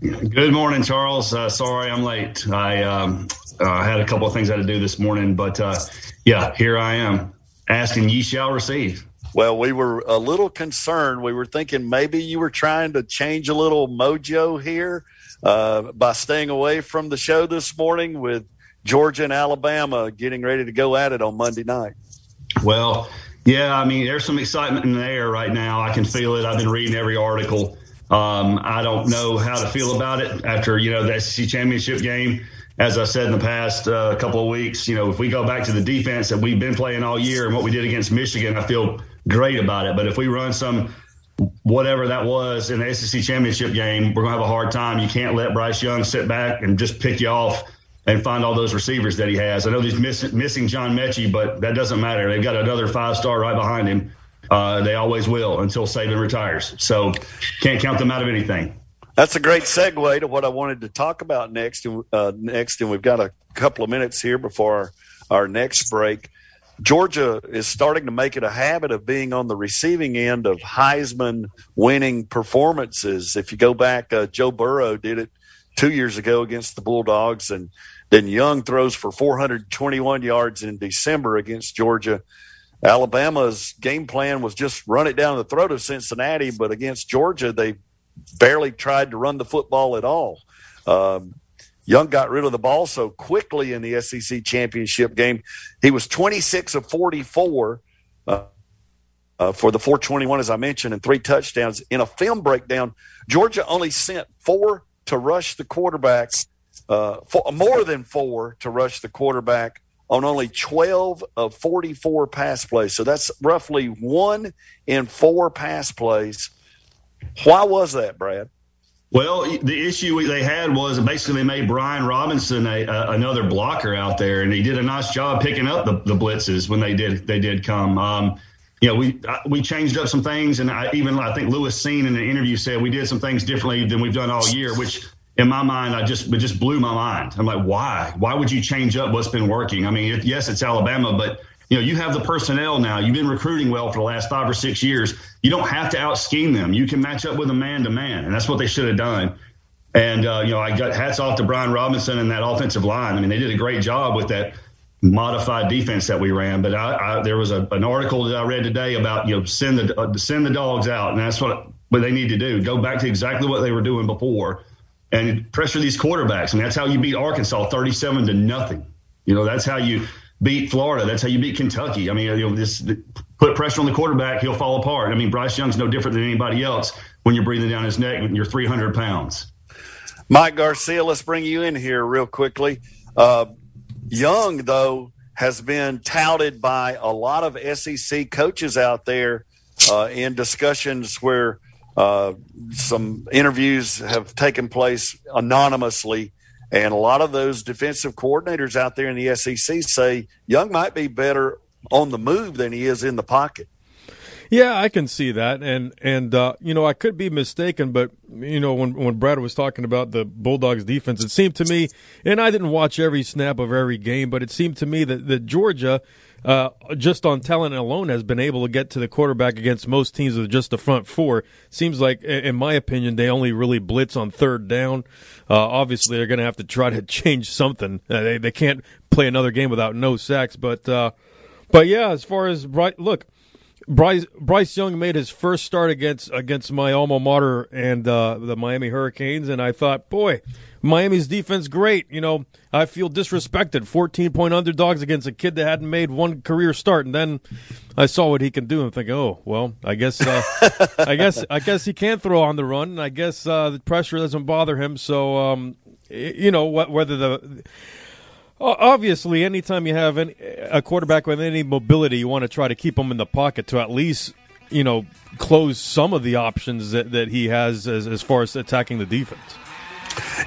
[SPEAKER 14] Good morning, Charles. Uh, sorry I'm late. I um, uh, had a couple of things I had to do this morning, but uh, yeah, here I am asking, ye shall receive.
[SPEAKER 1] Well, we were a little concerned. We were thinking maybe you were trying to change a little mojo here uh, by staying away from the show this morning with Georgia and Alabama getting ready to go at it on Monday night.
[SPEAKER 14] Well, yeah, I mean, there's some excitement in the air right now. I can feel it. I've been reading every article. Um, I don't know how to feel about it after, you know, the SEC championship game. As I said in the past uh, couple of weeks, you know, if we go back to the defense that we've been playing all year and what we did against Michigan, I feel great about it. But if we run some whatever that was in the SEC championship game, we're going to have a hard time. You can't let Bryce Young sit back and just pick you off and find all those receivers that he has. I know he's miss, missing John Metchie, but that doesn't matter. They've got another five star right behind him. Uh, they always will until Saban retires. So can't count them out of anything.
[SPEAKER 1] That's a great segue to what I wanted to talk about next. Uh, next, and we've got a couple of minutes here before our, our next break. Georgia is starting to make it a habit of being on the receiving end of Heisman winning performances. If you go back, uh, Joe Burrow did it two years ago against the Bulldogs, and then Young throws for 421 yards in December against Georgia. Alabama's game plan was just run it down the throat of Cincinnati, but against Georgia, they barely tried to run the football at all. Um, Young got rid of the ball so quickly in the SEC championship game. He was 26 of 44 uh, uh, for the 421, as I mentioned, and three touchdowns. In a film breakdown, Georgia only sent four to rush the quarterback, uh, four, more than four to rush the quarterback on only 12 of 44 pass plays. So that's roughly one in four pass plays. Why was that, Brad?
[SPEAKER 14] Well, the issue they had was basically they made Brian Robinson a, a, another blocker out there, and he did a nice job picking up the, the blitzes when they did they did come. Um, you know, we we changed up some things, and I, even I think Lewis Cine in the interview said we did some things differently than we've done all year, which in my mind, I just it just blew my mind. I'm like, why? Why would you change up what's been working? I mean, yes, it's Alabama, but you know, you have the personnel now. You've been recruiting well for the last five or six years. You don't have to out scheme them. You can match up with them man to man, and that's what they should have done. And uh, you know, I got hats off to Brian Robinson and that offensive line. I mean, they did a great job with that modified defense that we ran. But I, I, there was a, an article that I read today about you know send the uh, send the dogs out, and that's what what they need to do. Go back to exactly what they were doing before, and pressure these quarterbacks. I mean, that's how you beat Arkansas thirty-seven to nothing. You know, that's how you beat Florida. That's how you beat Kentucky. I mean, you know, this put pressure on the quarterback, he'll fall apart. I mean, Bryce Young's no different than anybody else when you're breathing down his neck and you're 300 pounds.
[SPEAKER 1] Mike Garcia, let's bring you in here real quickly. Uh, Young, though, has been touted by a lot of SEC coaches out there uh, in discussions where uh, some interviews have taken place anonymously and a lot of those defensive coordinators out there in the SEC say Young might be better on the move than he is in the pocket.
[SPEAKER 13] Yeah, I can see that, and and uh, you know I could be mistaken, but you know when when Brad was talking about the Bulldogs defense, it seemed to me, and I didn't watch every snap of every game, but it seemed to me that that Georgia uh, just on talent alone, has been able to get to the quarterback against most teams with just the front four. Seems like, in my opinion, they only really blitz on third down. Uh, obviously, they're going to have to try to <laughs> change something. Uh, they they can't play another game without no sacks. But uh, but yeah, as far as bright look. Bryce Bryce Young made his first start against against my alma mater and uh, the Miami Hurricanes, and I thought, boy, Miami's defense great. You know, I feel disrespected. 14 point underdogs against a kid that hadn't made one career start, and then I saw what he can do and think, oh well, I guess uh, <laughs> I guess I guess he can throw on the run. And I guess uh, the pressure doesn't bother him. So um, you know whether the Obviously, anytime you have any, a quarterback with any mobility, you want to try to keep him in the pocket to at least, you know, close some of the options that, that he has as, as far as attacking the defense.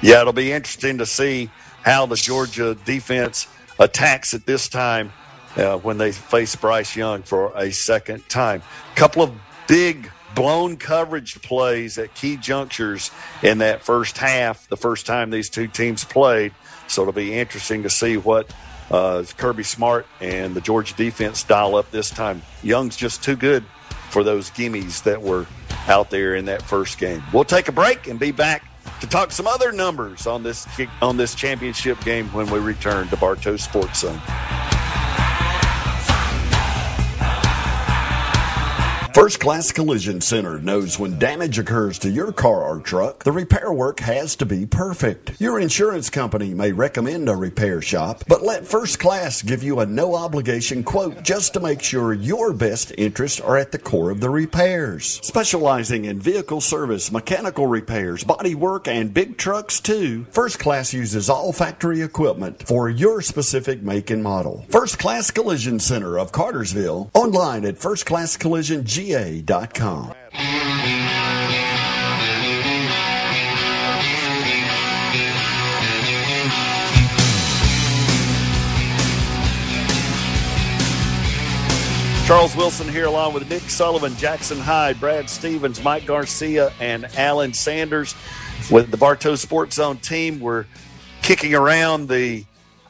[SPEAKER 1] Yeah, it'll be interesting to see how the Georgia defense attacks at this time uh, when they face Bryce Young for a second time. A couple of big blown coverage plays at key junctures in that first half, the first time these two teams played. So it'll be interesting to see what uh, Kirby Smart and the Georgia defense dial up this time. Young's just too good for those gimmies that were out there in that first game. We'll take a break and be back to talk some other numbers on this on this championship game when we return to Bartow Sports Zone. First Class Collision Center knows when damage occurs to your car or truck, the repair work has to be perfect. Your insurance company may recommend a repair shop, but let First Class give you a no obligation quote just to make sure your best interests are at the core of the repairs. Specializing in vehicle service, mechanical repairs, body work, and big trucks too, First Class uses all factory equipment for your specific make and model. First Class Collision Center of Cartersville, online at First Class firstclasscollision.com ga.com. Charles Wilson here, along with Nick Sullivan, Jackson Hyde, Brad Stevens, Mike Garcia, and Alan Sanders. With the Bartow Sports Zone team, we're kicking around the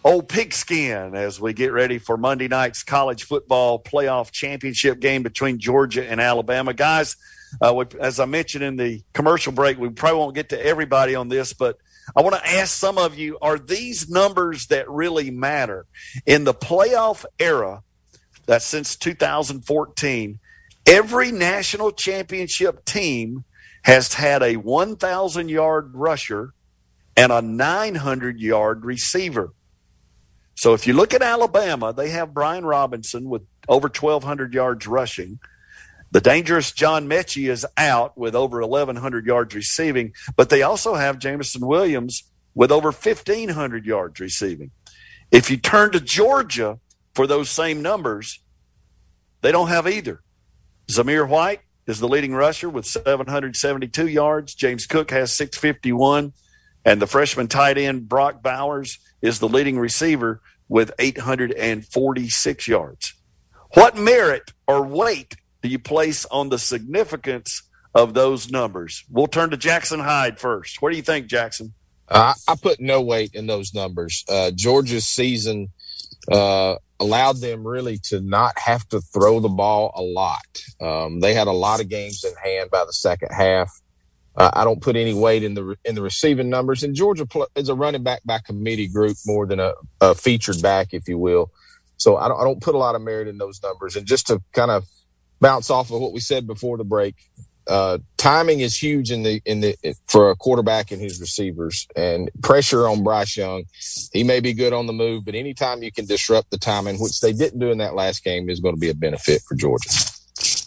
[SPEAKER 1] old pigskin as we get ready for Monday night's college football playoff championship game between Georgia and Alabama. Guys, uh, we, as I mentioned in the commercial break, we probably won't get to everybody on this, but I want to ask some of you are these numbers that really matter? In the playoff era, that's since 2014, every national championship team has had a 1,000 yard rusher and a 900 yard receiver. So if you look at Alabama, they have Brian Robinson with over 1,200 yards rushing. The dangerous John Metchie is out with over 1,100 yards receiving, but they also have Jameson Williams with over 1,500 yards receiving. If you turn to Georgia for those same numbers, they don't have either. Zamir White is the leading rusher with 772 yards. James Cook has 651. And the freshman tight end, Brock Bowers, is the leading receiver with 846 yards. What merit or weight do you place on the significance of those numbers? We'll turn to Jackson Hyde first. What do you think, Jackson?
[SPEAKER 10] Uh, I put no weight in those numbers. Uh, Georgia's season uh, allowed them really to not have to throw the ball a lot. Um, they had a lot of games in hand by the second half. Uh, I don't put any weight in the in the receiving numbers. And Georgia is a running back by committee group more than a, a featured back, if you will. So I don't, I don't put a lot of merit in those numbers. And just to kind of bounce off of what we said before the break, uh, timing is huge in the in the for a quarterback and his receivers, and pressure on Bryce Young. He may be good on the move, but anytime you can disrupt the timing, which they didn't do in that last game, is going to be a benefit for Georgia.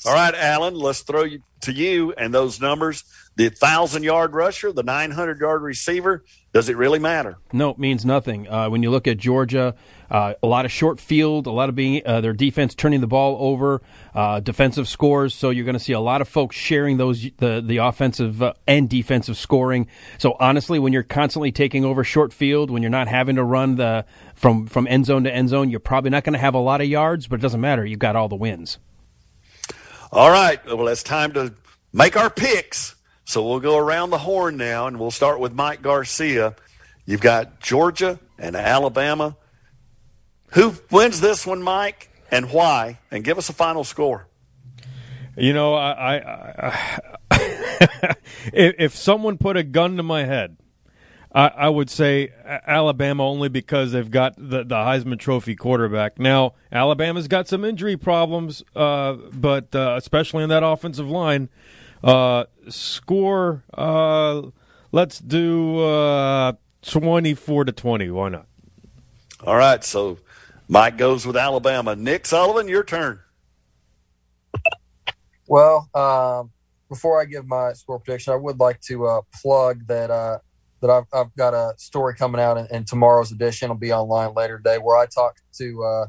[SPEAKER 1] All right, Alan, let's throw you to you and those numbers the thousand yard rusher, the 900 yard receiver, does it really matter?
[SPEAKER 12] No, it means nothing. Uh, when you look at Georgia, uh, a lot of short field, a lot of being uh, their defense turning the ball over, uh, defensive scores. So you're going to see a lot of folks sharing those the the offensive uh, and defensive scoring. So honestly, when you're constantly taking over short field, when you're not having to run the from from end zone to end zone, you're probably not going to have a lot of yards, but it doesn't matter. You've got all the wins.
[SPEAKER 1] All right. Well, it's time to make our picks. So we'll go around the horn now, and we'll start with Mike Garcia. You've got Georgia and Alabama. Who wins this one, Mike, and why? And give us a final score.
[SPEAKER 13] You know, I, I, I <laughs> if, someone put a gun to my head, I, I, would say Alabama only because they've got the, the Heisman Trophy quarterback. Now, Alabama's got some injury problems, uh, but uh, especially in that offensive line. Uh, score. Uh, let's do uh, twenty-four to twenty. Why not?
[SPEAKER 1] All right. So Mike goes with Alabama. Nick Sullivan, your turn.
[SPEAKER 11] Well, um, before I give my score prediction, I would like to uh, plug that uh, that I've, I've got a story coming out in, in tomorrow's edition. It'll be online later today, where I talked to uh,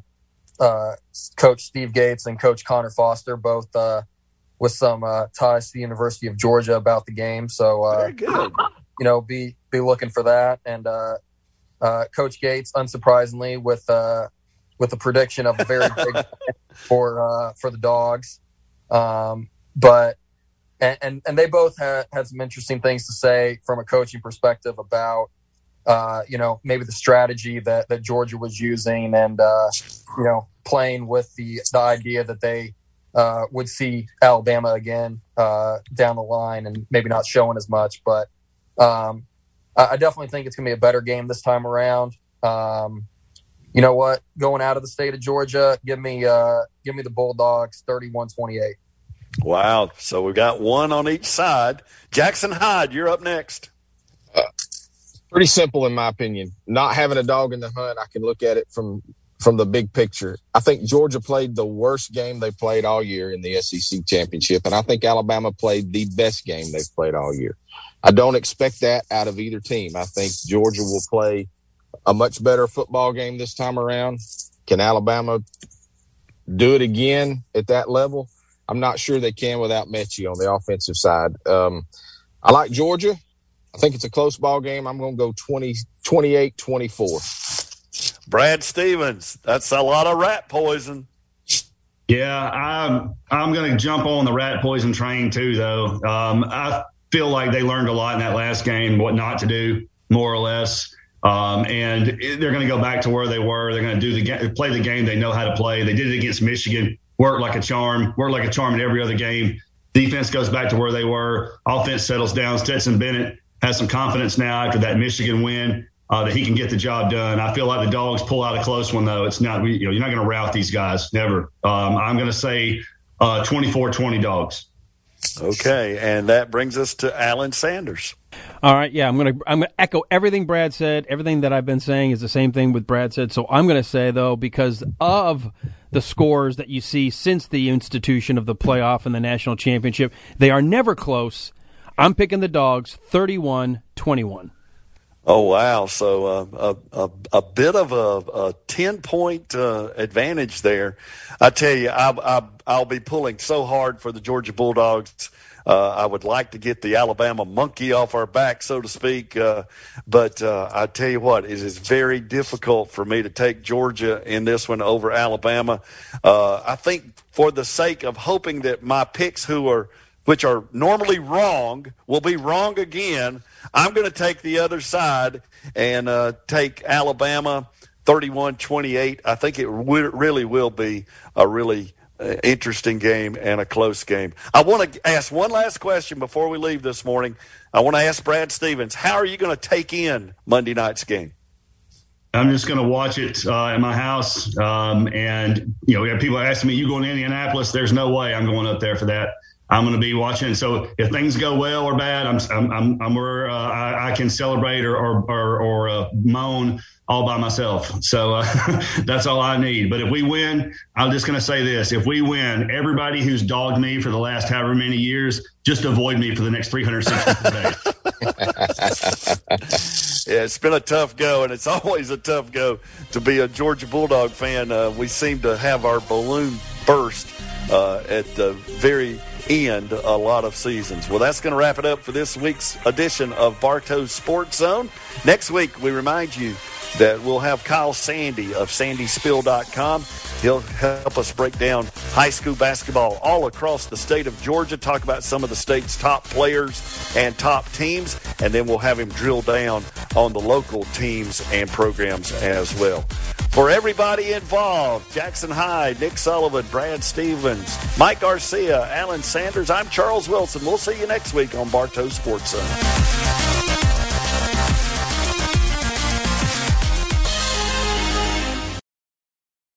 [SPEAKER 11] uh, Coach Steve Gates and Coach Connor Foster, both uh, with some uh, ties to the University of Georgia about the game. So, uh,
[SPEAKER 1] Very good.
[SPEAKER 11] you know, be be looking for that. And uh, uh, Coach Gates, unsurprisingly, with uh, with a prediction of a very <laughs> big for uh, for the dogs. Um, but and, and and they both had had some interesting things to say from a coaching perspective about uh, you know maybe the strategy that that Georgia was using and uh, you know playing with the the idea that they uh, would see Alabama again uh, down the line and maybe not showing as much, but um, I, I definitely think it's going to be a better game this time around. Um, you know what? Going out of the state of Georgia, give me uh, give me the Bulldogs 31-28.
[SPEAKER 1] Wow. So we've got one on each side. Jackson Hyde, you're up next.
[SPEAKER 2] pretty simple in my opinion. Not having a dog in the hunt, I can look at it from from the big picture. I think Georgia played the worst game they played all year in the SEC championship, and I think Alabama played the best game they've played all year. I don't expect that out of either team. I think Georgia will play a much better football game this time around. Can Alabama do it again at that level? I'm not sure they can without Metchie on the offensive side. Um, I like Georgia. I think it's a close ball game. I'm going to go 20, 28 24.
[SPEAKER 1] Brad Stevens, that's a lot of rat poison.
[SPEAKER 14] Yeah, I'm I'm going to jump on the rat poison train too, though. Um, I feel like they learned a lot in that last game, what not to do, more or less. Um, and they're going to go back to where they were. They're going to do the play the game they know how to play. They did it against Michigan, worked like a charm, worked like a charm in every other game. Defense goes back to where they were. Offense settles down. Stetson Bennett has some confidence now after that Michigan win uh, that he can get the job done. I feel like the dogs pull out a close one though. It's not you know you're not going to rout these guys never. Um, I'm going to say uh, 24-20 dogs.
[SPEAKER 1] Okay, and that brings us to Alan Sanders.
[SPEAKER 12] All right, yeah, I'm gonna I'm gonna echo everything Brad said. Everything that I've been saying is the same thing with Brad said. So I'm gonna say though, because of the scores that you see since the institution of the playoff and the national championship, they are never close. I'm picking the dogs 31-21.
[SPEAKER 1] Oh wow! So uh, a, a a bit of a, a ten point uh, advantage there. I tell you, I, I I'll be pulling so hard for the Georgia Bulldogs. Uh, I would like to get the Alabama monkey off our back, so to speak. Uh, but uh, I tell you what, it is very difficult for me to take Georgia in this one over Alabama. Uh, I think for the sake of hoping that my picks, who are which are normally wrong, will be wrong again. I'm going to take the other side and uh, take Alabama 31 28. I think it w- really will be a really uh, interesting game and a close game. I want to ask one last question before we leave this morning. I want to ask Brad Stevens, how are you going to take in Monday night's game?
[SPEAKER 14] I'm just going to watch it uh, in my house. Um, and, you know, people asking me, you going to Indianapolis? There's no way I'm going up there for that. I'm going to be watching. So if things go well or bad, I'm, I'm, I'm, I'm where uh, I, I can celebrate or, or, or, or uh, moan all by myself. So uh, <laughs> that's all I need. But if we win, I'm just going to say this. If we win, everybody who's dogged me for the last however many years, just avoid me for the next 364 days. <laughs>
[SPEAKER 1] Yeah, it's been a tough go, and it's <laughs> always a tough go to be a Georgia Bulldog fan. Uh, we seem to have our balloon burst uh, at the very end a lot of seasons. Well, that's going to wrap it up for this week's edition of Bartow Sports Zone. Next week, we remind you that we'll have Kyle Sandy of sandyspill.com. He'll help us break down high school basketball all across the state of Georgia, talk about some of the state's top players and top teams, and then we'll have him drill down on the local teams and programs as well. For everybody involved, Jackson Hyde, Nick Sullivan, Brad Stevens, Mike Garcia, Alan Sanders, I'm Charles Wilson. We'll see you next week on Bartow Sports Zone.